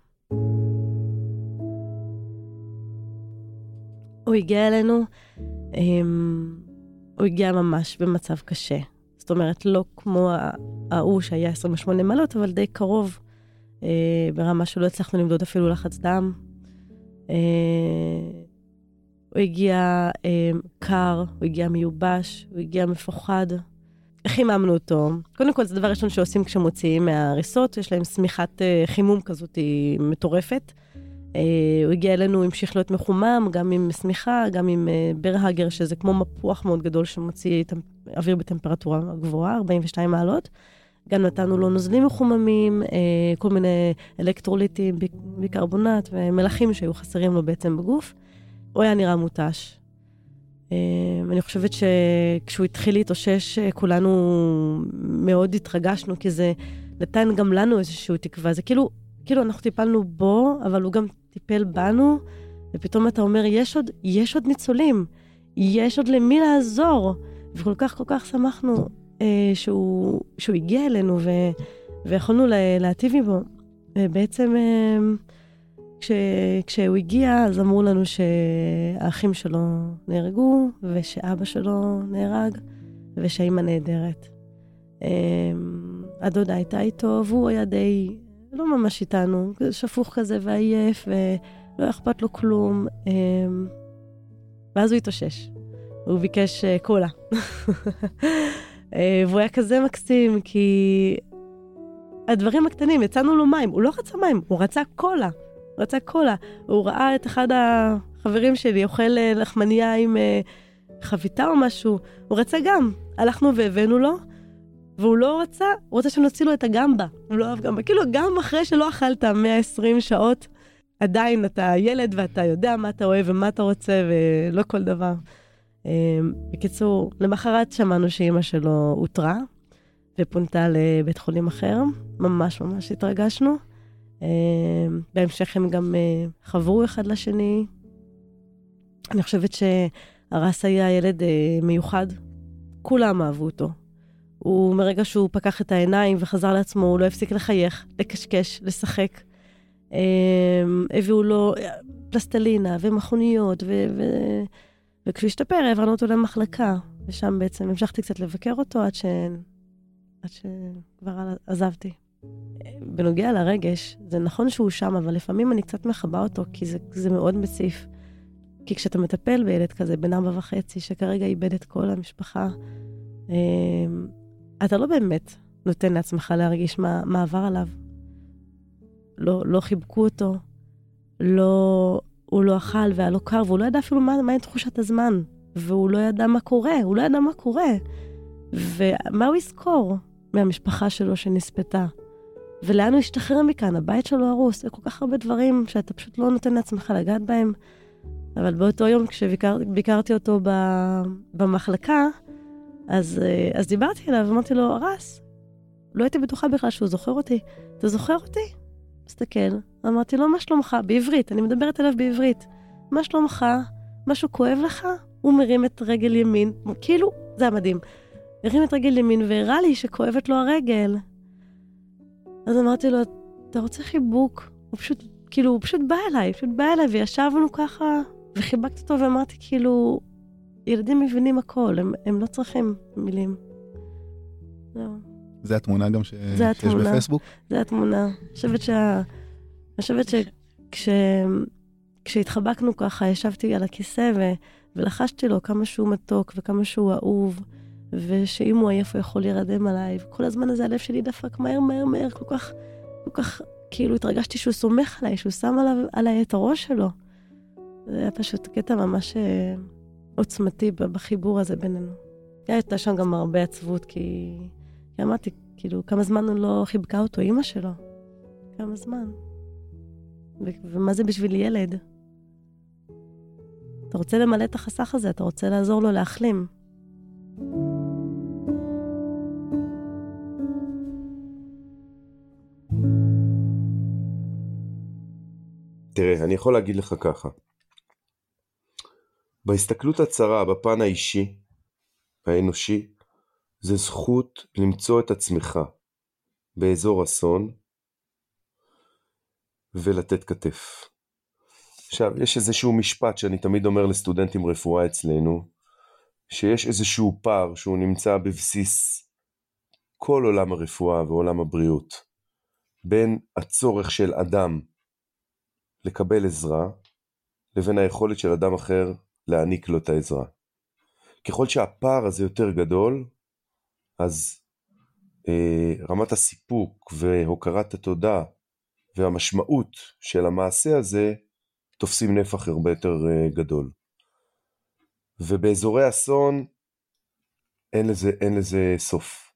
הוא הגיע אלינו, הוא הגיע ממש במצב קשה. זאת אומרת, לא כמו ההוא שהיה 28 מעלות, אבל די קרוב אה, ברמה שלא הצלחנו למדוד אפילו לחץ דם. אה, הוא הגיע אה, קר, הוא הגיע מיובש, הוא הגיע מפוחד. חיממנו אותו? קודם כל, זה דבר ראשון שעושים כשמוציאים מההריסות, יש להם שמיכת אה, חימום כזאת מטורפת. אה, הוא הגיע אלינו, המשיך להיות מחומם, גם עם שמיכה, גם עם אה, ברהגר, שזה כמו מפוח מאוד גדול שמוציא אוויר בטמפרטורה גבוהה, 42 מעלות. גם נתנו לו נוזלים מחוממים, אה, כל מיני אלקטרוליטים, ביקרבונט ומלחים שהיו חסרים לו בעצם בגוף. הוא היה נראה מותש. אה, אני חושבת שכשהוא התחיל להתאושש, אה, כולנו מאוד התרגשנו, כי זה נתן גם לנו איזושהי תקווה. זה כאילו, כאילו אנחנו טיפלנו בו, אבל הוא גם טיפל בנו, ופתאום אתה אומר, יש עוד, יש עוד ניצולים, יש עוד למי לעזור. וכל כך כל כך שמחנו שהוא, שהוא הגיע אלינו ו, ויכולנו להטיב עמו. ובעצם אה, כש, כשהוא הגיע, אז אמרו לנו שהאחים שלו נהרגו, ושאבא שלו נהרג, ושהאימא נהדרת. אה, הדודה הייתה איתו, והוא היה די, לא ממש איתנו, שפוך כזה ועייף, ולא אכפת לו כלום. אה, ואז הוא התאושש. הוא ביקש קולה. אה, והוא היה כזה מקסים, כי הדברים הקטנים, יצאנו לו מים, הוא לא רצה מים, הוא רצה קולה. הוא רצה קולה. הוא ראה את אחד החברים שלי אוכל אה, לחמניה עם uh, חביתה או משהו, הוא רצה גם. הלכנו והבאנו לו, והוא לא רצה, הוא רוצה שנוציא לו את הגמבה. הוא לא אוהב גמבה. כאילו, גם אחרי שלא אכלת 120 שעות, עדיין אתה ילד ואתה יודע מה אתה אוהב ומה אתה רוצה, ולא כל דבר. אמ, בקיצור, למחרת שמענו שאימא שלו אותרה ופונתה לבית חולים אחר, ממש ממש התרגשנו. אמ, בהמשך הם גם אה, חברו אחד לשני. אני חושבת שהרס היה ילד אה, מיוחד, כולם אהבו אותו. הוא, מרגע שהוא פקח את העיניים וחזר לעצמו, הוא לא הפסיק לחייך, לקשקש, לשחק. אמ, הביאו לו אה, פלסטלינה ומכוניות ו... ו- וכשהוא השתפר, העברנו אותו למחלקה, ושם בעצם המשכתי קצת לבקר אותו עד, ש... עד שכבר עזבתי. בנוגע לרגש, זה נכון שהוא שם, אבל לפעמים אני קצת מכבה אותו, כי זה, זה מאוד מציף. כי כשאתה מטפל בילד כזה, בן ארבע וחצי, שכרגע איבד את כל המשפחה, אמ, אתה לא באמת נותן לעצמך להרגיש מה, מה עבר עליו. לא, לא חיבקו אותו, לא, הוא לא אכל והיה לו קר, והוא לא ידע אפילו מה, מהי תחושת הזמן. והוא לא ידע מה קורה, הוא לא ידע מה קורה. ומה הוא יזכור מהמשפחה שלו שנספתה? ולאן הוא ישתחרר מכאן? הבית שלו הרוס, זה כל כך הרבה דברים שאתה פשוט לא נותן לעצמך לגעת בהם. אבל באותו יום כשביקרתי אותו ב, במחלקה, אז, אה, אז דיברתי אליו, אמרתי לו, הרס, לא הייתי בטוחה בכלל שהוא זוכר אותי. אתה זוכר אותי? מסתכל, אמרתי לו, מה שלומך? בעברית, אני מדברת אליו בעברית. מה שלומך? משהו כואב לך? הוא מרים את רגל ימין, כאילו, זה היה מדהים. הרים את רגל ימין והראה לי שכואבת לו הרגל. אז אמרתי לו, אתה רוצה חיבוק? הוא פשוט כאילו, הוא פשוט בא אליי, פשוט בא אליי, וישבנו ככה, וחיבקתי אותו ואמרתי, כאילו, ילדים מבינים הכל, הם, הם לא צריכים מילים. זהו. זה התמונה גם ש... זה שיש התמונה. בפייסבוק? זה התמונה. אני חושבת שה... אני חושבת שכש... כשהתחבקנו ככה, ישבתי על הכיסא ו... ולחשתי לו כמה שהוא מתוק וכמה שהוא אהוב, ושאם הוא עייף הוא יכול להירדם עליי, וכל הזמן הזה הלב שלי דפק מהר, מהר, מהר, כל כך, כל כך, כאילו התרגשתי שהוא סומך עליי, שהוא שם עליו, עליי את הראש שלו. זה היה פשוט קטע ממש אה, עוצמתי בחיבור הזה בינינו. הייתה שם גם הרבה עצבות, כי... כי אמרתי, כאילו, כמה זמן הוא לא חיבקה אותו, אימא שלו. כמה זמן. ו- ומה זה בשביל ילד? אתה רוצה למלא את החסך הזה, אתה רוצה לעזור לו להחלים. תראה, אני יכול להגיד לך ככה. בהסתכלות הצרה, בפן האישי, האנושי, זה זכות למצוא את עצמך באזור אסון ולתת כתף. עכשיו, יש איזשהו משפט שאני תמיד אומר לסטודנטים רפואה אצלנו, שיש איזשהו פער שהוא נמצא בבסיס כל עולם הרפואה ועולם הבריאות, בין הצורך של אדם לקבל עזרה, לבין היכולת של אדם אחר להעניק לו את העזרה. ככל שהפער הזה יותר גדול, אז אה, רמת הסיפוק והוקרת התודה והמשמעות של המעשה הזה תופסים נפח הרבה יותר אה, גדול. ובאזורי אסון אין לזה, אין לזה סוף.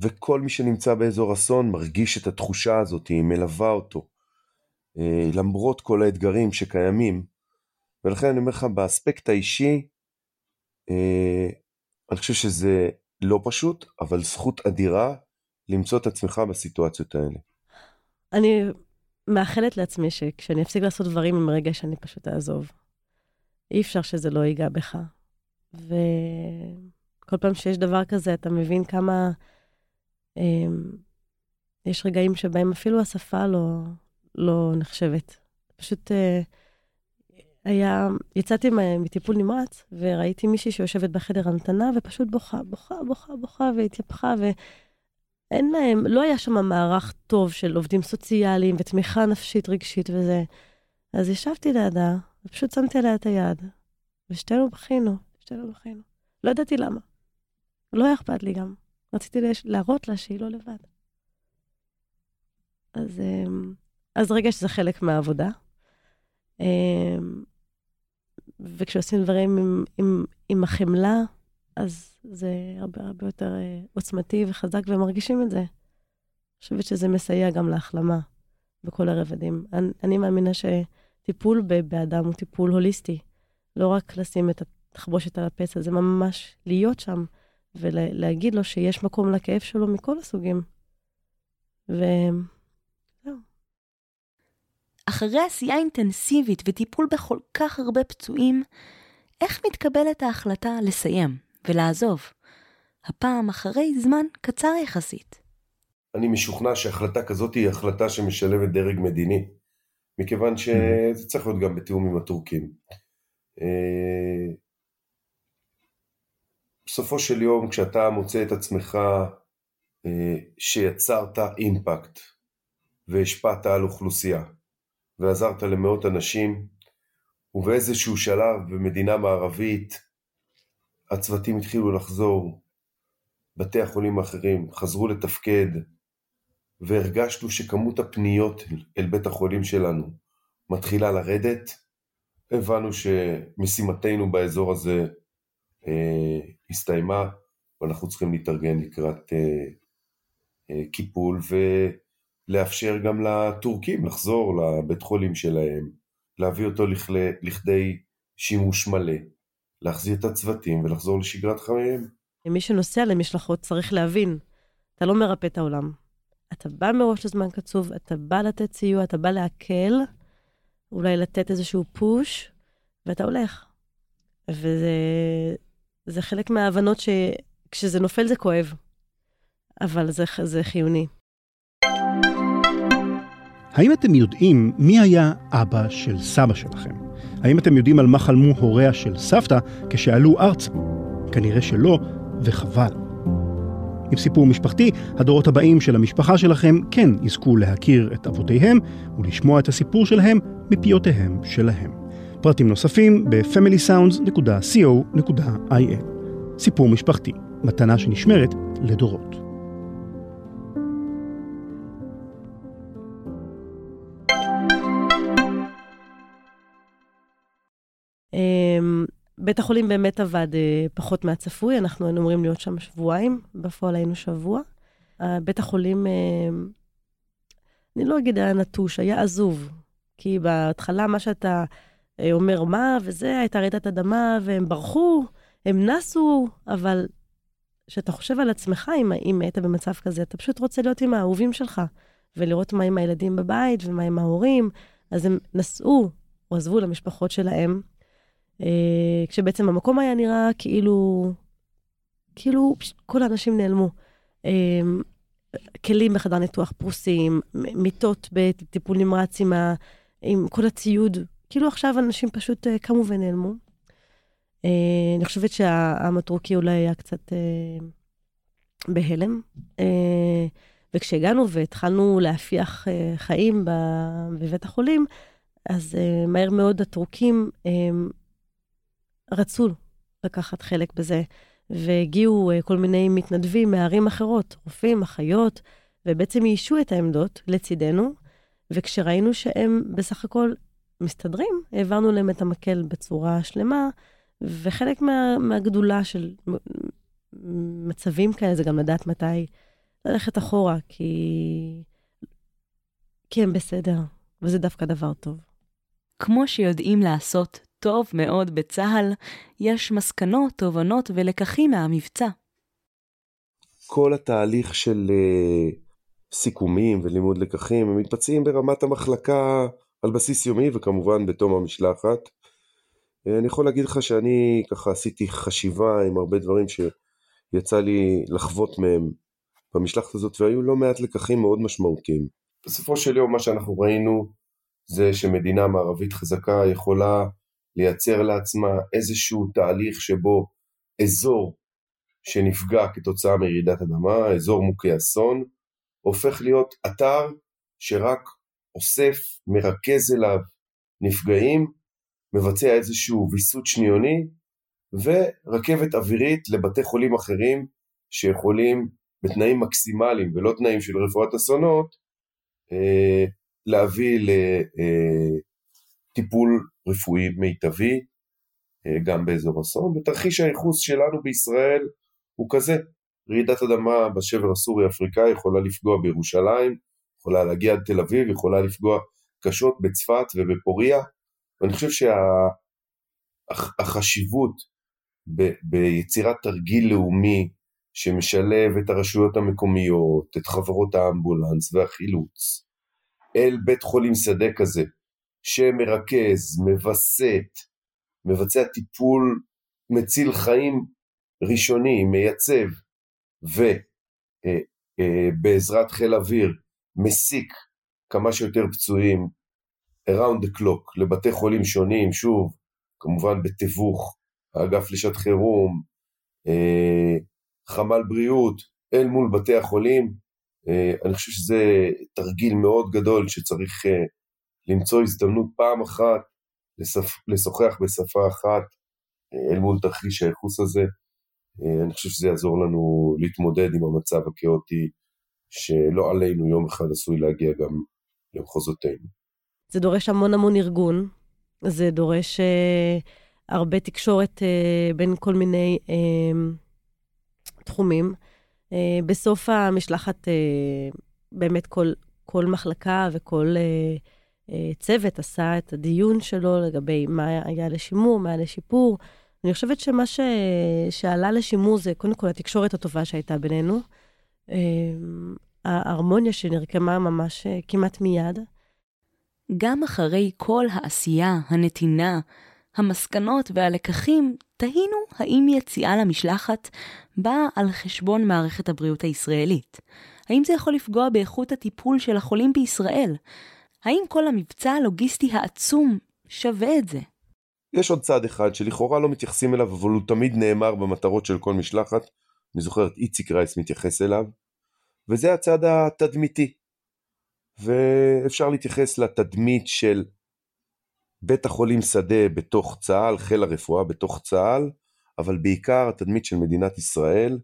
וכל מי שנמצא באזור אסון מרגיש את התחושה הזאת, היא מלווה אותו. אה, למרות כל האתגרים שקיימים. ולכן אני אומר לך, באספקט האישי, אה, אני חושב שזה לא פשוט, אבל זכות אדירה למצוא את עצמך בסיטואציות האלה. אני מאחלת לעצמי שכשאני אפסיק לעשות דברים עם רגש, אני פשוט אעזוב. אי אפשר שזה לא ייגע בך. וכל פעם שיש דבר כזה, אתה מבין כמה... אה, יש רגעים שבהם אפילו השפה לא, לא נחשבת. פשוט אה, היה, יצאתי מטיפול נמרץ, וראיתי מישהי שיושבת בחדר המתנה, ופשוט בוכה, בוכה, בוכה, בוכה, והתייפחה, ואין להם, לא היה שם מערך טוב של עובדים סוציאליים ותמיכה נפשית רגשית וזה. אז ישבתי לידה, ופשוט שמתי עליה את היד, ושתינו בכינו, שתינו בכינו. לא ידעתי למה. לא היה אכפת לי גם. רציתי להראות לה שהיא לא לבד. אז... אז רגש זה חלק מהעבודה. וכשעושים דברים עם, עם, עם החמלה, אז זה הרבה הרבה יותר עוצמתי וחזק, ומרגישים את זה. אני חושבת שזה מסייע גם להחלמה בכל הרבדים. אני, אני מאמינה שטיפול באדם הוא טיפול הוליסטי. לא רק לשים את התחבושת על הפצע, זה ממש להיות שם ולהגיד לו שיש מקום לכאב שלו מכל הסוגים. ו... אחרי עשייה אינטנסיבית וטיפול בכל כך הרבה פצועים, איך מתקבלת ההחלטה לסיים ולעזוב? הפעם אחרי זמן קצר יחסית. אני משוכנע שהחלטה כזאת היא החלטה שמשלבת דרג מדיני, מכיוון שזה צריך להיות גם בתיאום עם הטורקים. בסופו של יום, כשאתה מוצא את עצמך שיצרת אימפקט והשפעת על אוכלוסייה, ועזרת למאות אנשים, ובאיזשהו שלב במדינה מערבית הצוותים התחילו לחזור, בתי החולים האחרים חזרו לתפקד, והרגשנו שכמות הפניות אל בית החולים שלנו מתחילה לרדת, הבנו שמשימתנו באזור הזה אה, הסתיימה, ואנחנו צריכים להתארגן לקראת אה, אה, קיפול, ו... לאפשר גם לטורקים לחזור לבית חולים שלהם, להביא אותו לכלי, לכדי שימוש מלא, להחזיר את הצוותים ולחזור לשגרת חייהם. מי שנוסע למשלחות צריך להבין, אתה לא מרפא את העולם. אתה בא מראש לזמן קצוב, אתה בא לתת סיוע, אתה בא להקל, אולי לתת איזשהו פוש, ואתה הולך. וזה חלק מההבנות שכשזה נופל זה כואב, אבל זה, זה חיוני. האם אתם יודעים מי היה אבא של סבא שלכם? האם אתם יודעים על מה חלמו הוריה של סבתא כשעלו ארצה? כנראה שלא, וחבל. עם סיפור משפחתי, הדורות הבאים של המשפחה שלכם כן יזכו להכיר את אבותיהם ולשמוע את הסיפור שלהם מפיותיהם שלהם. פרטים נוספים ב-familysounds.co.il סיפור משפחתי, מתנה שנשמרת לדורות. בית החולים באמת עבד אה, פחות מהצפוי, אנחנו היינו אמורים להיות שם שבועיים, בפועל היינו שבוע. בית החולים, אה, אני לא אגיד היה נטוש, היה עזוב. כי בהתחלה מה שאתה אה, אומר, מה, וזה, הייתה רעידת אדמה, והם ברחו, הם נסו, אבל כשאתה חושב על עצמך, אם, היית במצב כזה, אתה פשוט רוצה להיות עם האהובים שלך, ולראות מה עם הילדים בבית, ומה עם ההורים. אז הם נסעו, או עזבו למשפחות שלהם, כשבעצם המקום היה נראה כאילו, כאילו כל האנשים נעלמו. אה, כלים בחדר ניתוח פרוסים, מיטות בטיפול נמרץ עם, ה, עם כל הציוד, כאילו עכשיו אנשים פשוט אה, קמו ונעלמו. אני חושבת שהמטרוקי אולי היה קצת בהלם. וכשהגענו והתחלנו להפיח חיים בבית החולים, אז מהר מאוד הטורקים רצו לקחת חלק בזה, והגיעו uh, כל מיני מתנדבים מערים אחרות, רופאים, אחיות, ובעצם יישו את העמדות לצידנו, וכשראינו שהם בסך הכל מסתדרים, העברנו להם את המקל בצורה שלמה, וחלק מה, מהגדולה של מצבים כאלה זה גם לדעת מתי ללכת אחורה, כי, כי הם בסדר, וזה דווקא דבר טוב. כמו שיודעים לעשות טוב מאוד בצה"ל, יש מסקנות, תובנות ולקחים מהמבצע. כל התהליך של uh, סיכומים ולימוד לקחים הם מתבצעים ברמת המחלקה על בסיס יומי וכמובן בתום המשלחת. Uh, אני יכול להגיד לך שאני ככה עשיתי חשיבה עם הרבה דברים שיצא לי לחוות מהם במשלחת הזאת והיו לא מעט לקחים מאוד משמעותיים. בסופו של יום מה שאנחנו ראינו זה שמדינה מערבית חזקה יכולה לייצר לעצמה איזשהו תהליך שבו אזור שנפגע כתוצאה מרעידת אדמה, אזור מוכה אסון, הופך להיות אתר שרק אוסף, מרכז אליו נפגעים, מבצע איזשהו ויסות שניוני, ורכבת אווירית לבתי חולים אחרים שיכולים בתנאים מקסימליים ולא תנאים של רפואת אסונות, אה, להביא לטיפול רפואי מיטבי אה, גם באזור אסון, ותרחיש הייחוס שלנו בישראל הוא כזה, רעידת אדמה בשבר הסורי-אפריקאי יכולה לפגוע בירושלים, יכולה להגיע עד תל אביב, יכולה לפגוע קשות בצפת ובפוריה, ואני חושב שהחשיבות שה, ביצירת תרגיל לאומי שמשלב את הרשויות המקומיות, את חברות האמבולנס והחילוץ, אל בית חולים שדה כזה, שמרכז, מווסת, מבצע טיפול מציל חיים ראשוני, מייצב, ובעזרת אה, אה, חיל אוויר מסיק כמה שיותר פצועים around the clock לבתי חולים שונים, שוב, כמובן בתיווך האגף לשעת חירום, אה, חמ"ל בריאות, אל מול בתי החולים, אני חושב שזה תרגיל מאוד גדול שצריך למצוא הזדמנות פעם אחת לשוחח בשפה אחת אה, אל מול תרחיש הייחוס הזה. אה, אני חושב שזה יעזור לנו להתמודד עם המצב הכאוטי שלא עלינו יום אחד עשוי להגיע גם למחוזותינו. זה דורש המון המון ארגון, זה דורש uh, הרבה תקשורת uh, בין כל מיני uh, תחומים. Uh, בסוף המשלחת, uh, באמת כל, כל מחלקה וכל אה, צוות עשה את הדיון שלו לגבי מה היה לשימור, מה היה לשיפור. אני חושבת שמה ש... שעלה לשימור זה קודם כל התקשורת הטובה שהייתה בינינו, אה, ההרמוניה שנרקמה ממש אה, כמעט מיד. גם אחרי כל העשייה, הנתינה, המסקנות והלקחים, תהינו האם יציאה למשלחת באה על חשבון מערכת הבריאות הישראלית. האם זה יכול לפגוע באיכות הטיפול של החולים בישראל? האם כל המבצע הלוגיסטי העצום שווה את זה? יש עוד צד אחד שלכאורה לא מתייחסים אליו, אבל הוא תמיד נאמר במטרות של כל משלחת. אני זוכר את איציק רייס מתייחס אליו, וזה הצד התדמיתי. ואפשר להתייחס לתדמית של בית החולים שדה בתוך צה"ל, חיל הרפואה בתוך צה"ל, אבל בעיקר התדמית של מדינת ישראל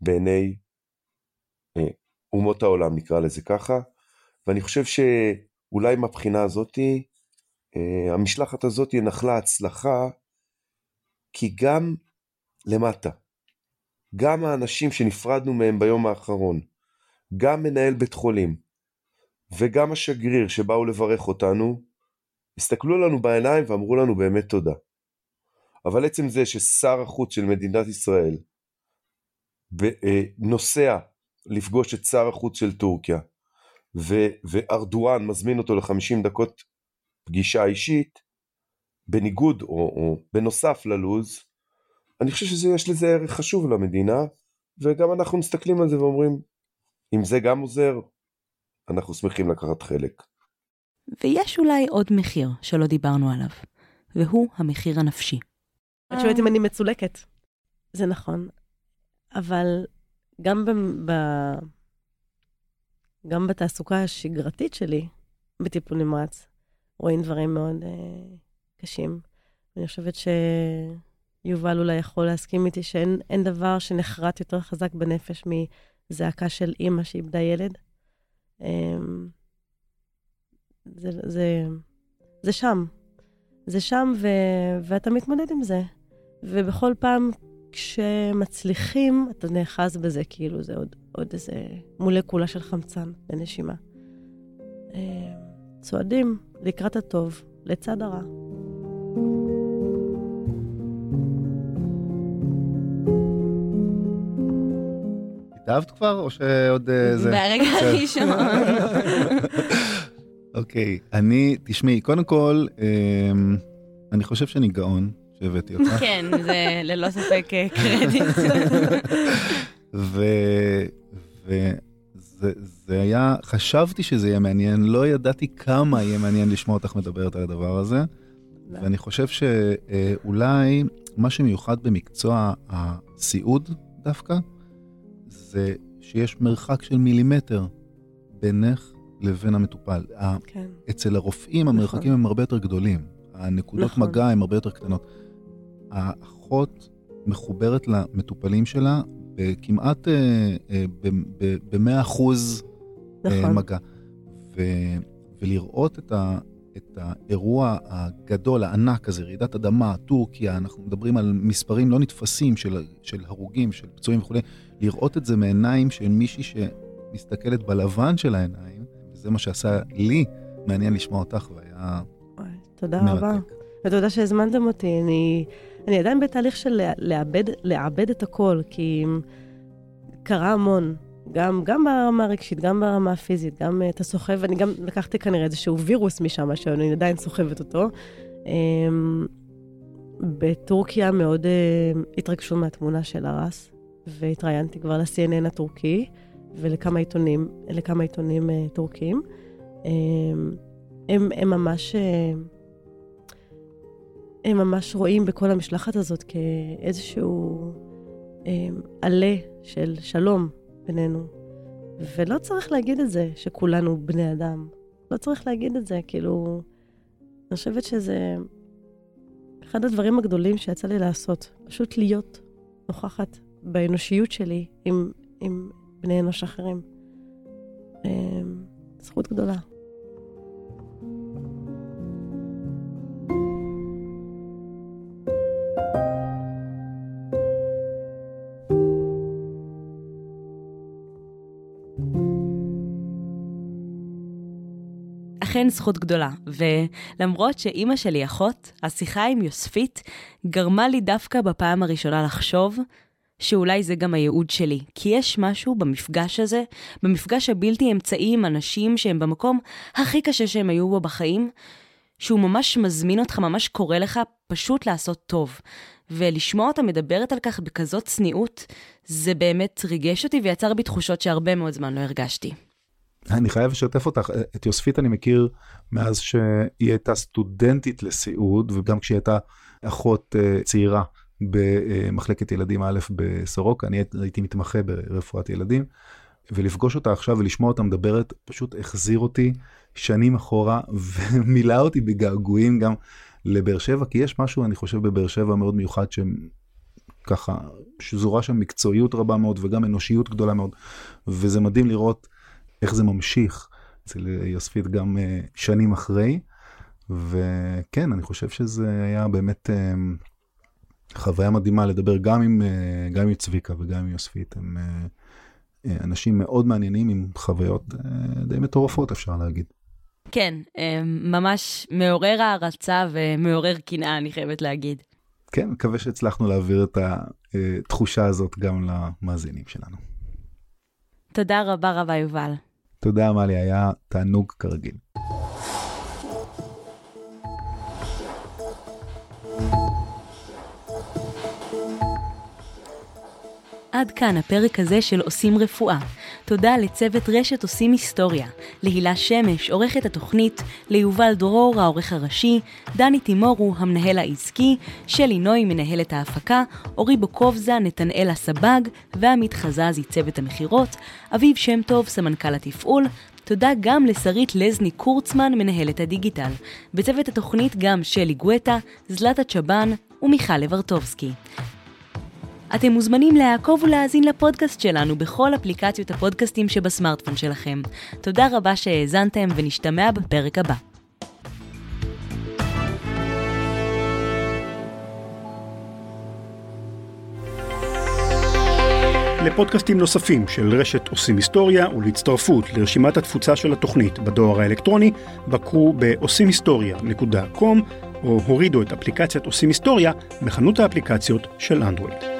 בעיני אה, אומות העולם נקרא לזה ככה, ואני חושב שאולי מהבחינה הזאתי, אה, המשלחת הזאת נחלה הצלחה, כי גם למטה, גם האנשים שנפרדנו מהם ביום האחרון, גם מנהל בית חולים וגם השגריר שבאו לברך אותנו, הסתכלו לנו בעיניים ואמרו לנו באמת תודה. אבל עצם זה ששר החוץ של מדינת ישראל אה, נוסע לפגוש את שר החוץ של טורקיה ו- וארדואן מזמין אותו לחמישים דקות פגישה אישית בניגוד או, או בנוסף ללוז אני חושב שיש לזה ערך חשוב למדינה וגם אנחנו מסתכלים על זה ואומרים אם זה גם עוזר אנחנו שמחים לקחת חלק. ויש אולי עוד מחיר שלא דיברנו עליו והוא המחיר הנפשי. את שואלת אם אני מצולקת. זה נכון, אבל גם, ב, ב, גם בתעסוקה השגרתית שלי, בטיפול נמרץ, רואים דברים מאוד uh, קשים. אני חושבת שיובל אולי יכול להסכים איתי שאין דבר שנחרט יותר חזק בנפש מזעקה של אימא שאיבדה ילד. Um, זה, זה, זה שם. זה שם, ו, ואתה מתמודד עם זה. ובכל פעם כשמצליחים, אתה נאחז בזה, כאילו זה עוד, עוד איזה מולקולה של חמצן בנשימה. אה, צועדים לקראת הטוב, לצד הרע. התאהבת כבר, או שעוד אה, זה? ברגע. הראשון. אוקיי, אני, תשמעי, קודם כל, אמ, אני חושב שאני גאון שהבאתי אותך. כן, זה ללא ספק אה, קרדיט. וזה היה, חשבתי שזה יהיה מעניין, לא ידעתי כמה יהיה מעניין לשמוע אותך מדברת על הדבר הזה. לא. ואני חושב שאולי מה שמיוחד במקצוע הסיעוד דווקא, זה שיש מרחק של מילימטר בינך לבין המטופל. כן. אצל הרופאים נכון. המרחקים הם הרבה יותר גדולים, הנקודות נכון. מגע הן הרבה יותר קטנות. האחות מחוברת למטופלים שלה בכמעט ב-100 אחוז אה, נכון. מגע. ו, ולראות את, ה, את האירוע הגדול, הענק הזה, רעידת אדמה, טורקיה, אנחנו מדברים על מספרים לא נתפסים של, של הרוגים, של פצועים וכולי, לראות את זה מעיניים של מישהי שמסתכלת בלבן של העיניים, וזה מה שעשה לי מעניין לשמוע אותך, והיה תודה רבה. מרתק. ותודה שהזמנתם אותי. אני, אני עדיין בתהליך של לעבד, לעבד את הכל, כי קרה המון. גם, גם ברמה הרגשית, גם ברמה הפיזית, גם אה, אתה סוחב, אני גם לקחתי כנראה איזשהו וירוס משם, שאני עדיין סוחבת אותו. אמ, בטורקיה מאוד אה, התרגשו מהתמונה של הרס, והתראיינתי כבר ל-CNN הטורקי ולכמה עיתונים, לכמה עיתונים אה, טורקיים. אמ, הם, הם ממש... אה, הם ממש רואים בכל המשלחת הזאת כאיזשהו אה, עלה של שלום בינינו. ולא צריך להגיד את זה, שכולנו בני אדם. לא צריך להגיד את זה, כאילו... אני חושבת שזה אחד הדברים הגדולים שיצא לי לעשות. פשוט להיות נוכחת באנושיות שלי עם, עם בני אנוש אחרים. אה, זכות גדולה. אכן זכות גדולה, ולמרות שאימא שלי אחות, השיחה עם יוספית גרמה לי דווקא בפעם הראשונה לחשוב שאולי זה גם הייעוד שלי. כי יש משהו במפגש הזה, במפגש הבלתי אמצעי עם אנשים שהם במקום הכי קשה שהם היו בו בחיים, שהוא ממש מזמין אותך, ממש קורא לך פשוט לעשות טוב. ולשמוע אותה מדברת על כך בכזאת צניעות, זה באמת ריגש אותי ויצר בי תחושות שהרבה מאוד זמן לא הרגשתי. אני חייב לשתף אותך, את יוספית אני מכיר מאז שהיא הייתה סטודנטית לסיעוד, וגם כשהיא הייתה אחות uh, צעירה במחלקת ילדים א' בסורוקה, אני הייתי מתמחה ברפואת ילדים, ולפגוש אותה עכשיו ולשמוע אותה מדברת, פשוט החזיר אותי שנים אחורה, ומילא אותי בגעגועים גם לבאר שבע, כי יש משהו, אני חושב, בבאר שבע מאוד מיוחד, שככה, שזורה שם מקצועיות רבה מאוד, וגם אנושיות גדולה מאוד, וזה מדהים לראות איך זה ממשיך אצל יוספית גם uh, שנים אחרי. וכן, אני חושב שזה היה באמת uh, חוויה מדהימה לדבר גם עם, uh, גם עם צביקה וגם עם יוספית. הם אנשים מאוד מעניינים עם חוויות די מטורפות, אפשר להגיד. כן, ממש מעורר הערצה ומעורר קנאה, אני חייבת להגיד. כן, מקווה שהצלחנו להעביר את התחושה הזאת גם למאזינים שלנו. תודה רבה רבה, יובל. תודה, עמלי, היה תענוג כרגיל. עד כאן הפרק הזה של עושים רפואה. תודה לצוות רשת עושים היסטוריה, להילה שמש, עורכת התוכנית, ליובל דרור, העורך הראשי, דני תימורו, המנהל העסקי, שלי נוי, מנהלת ההפקה, אורי בוקובזה, נתנאל הסבג, ועמית חזזי, צוות המכירות, אביב שם טוב, סמנכ"ל התפעול, תודה גם לשרית לזני קורצמן, מנהלת הדיגיטל. בצוות התוכנית גם שלי גואטה, זלטה צ'בן ומיכל לברטובסקי. אתם מוזמנים לעקוב ולהאזין לפודקאסט שלנו בכל אפליקציות הפודקאסטים שבסמארטפון שלכם. תודה רבה שהאזנתם ונשתמע בפרק הבא. לפודקאסטים נוספים של רשת עושים היסטוריה ולהצטרפות לרשימת התפוצה של התוכנית בדואר האלקטרוני, בקרו ב-עושימהיסטוריה.com או הורידו את אפליקציית עושים היסטוריה בחנות האפליקציות של אנדרואיד.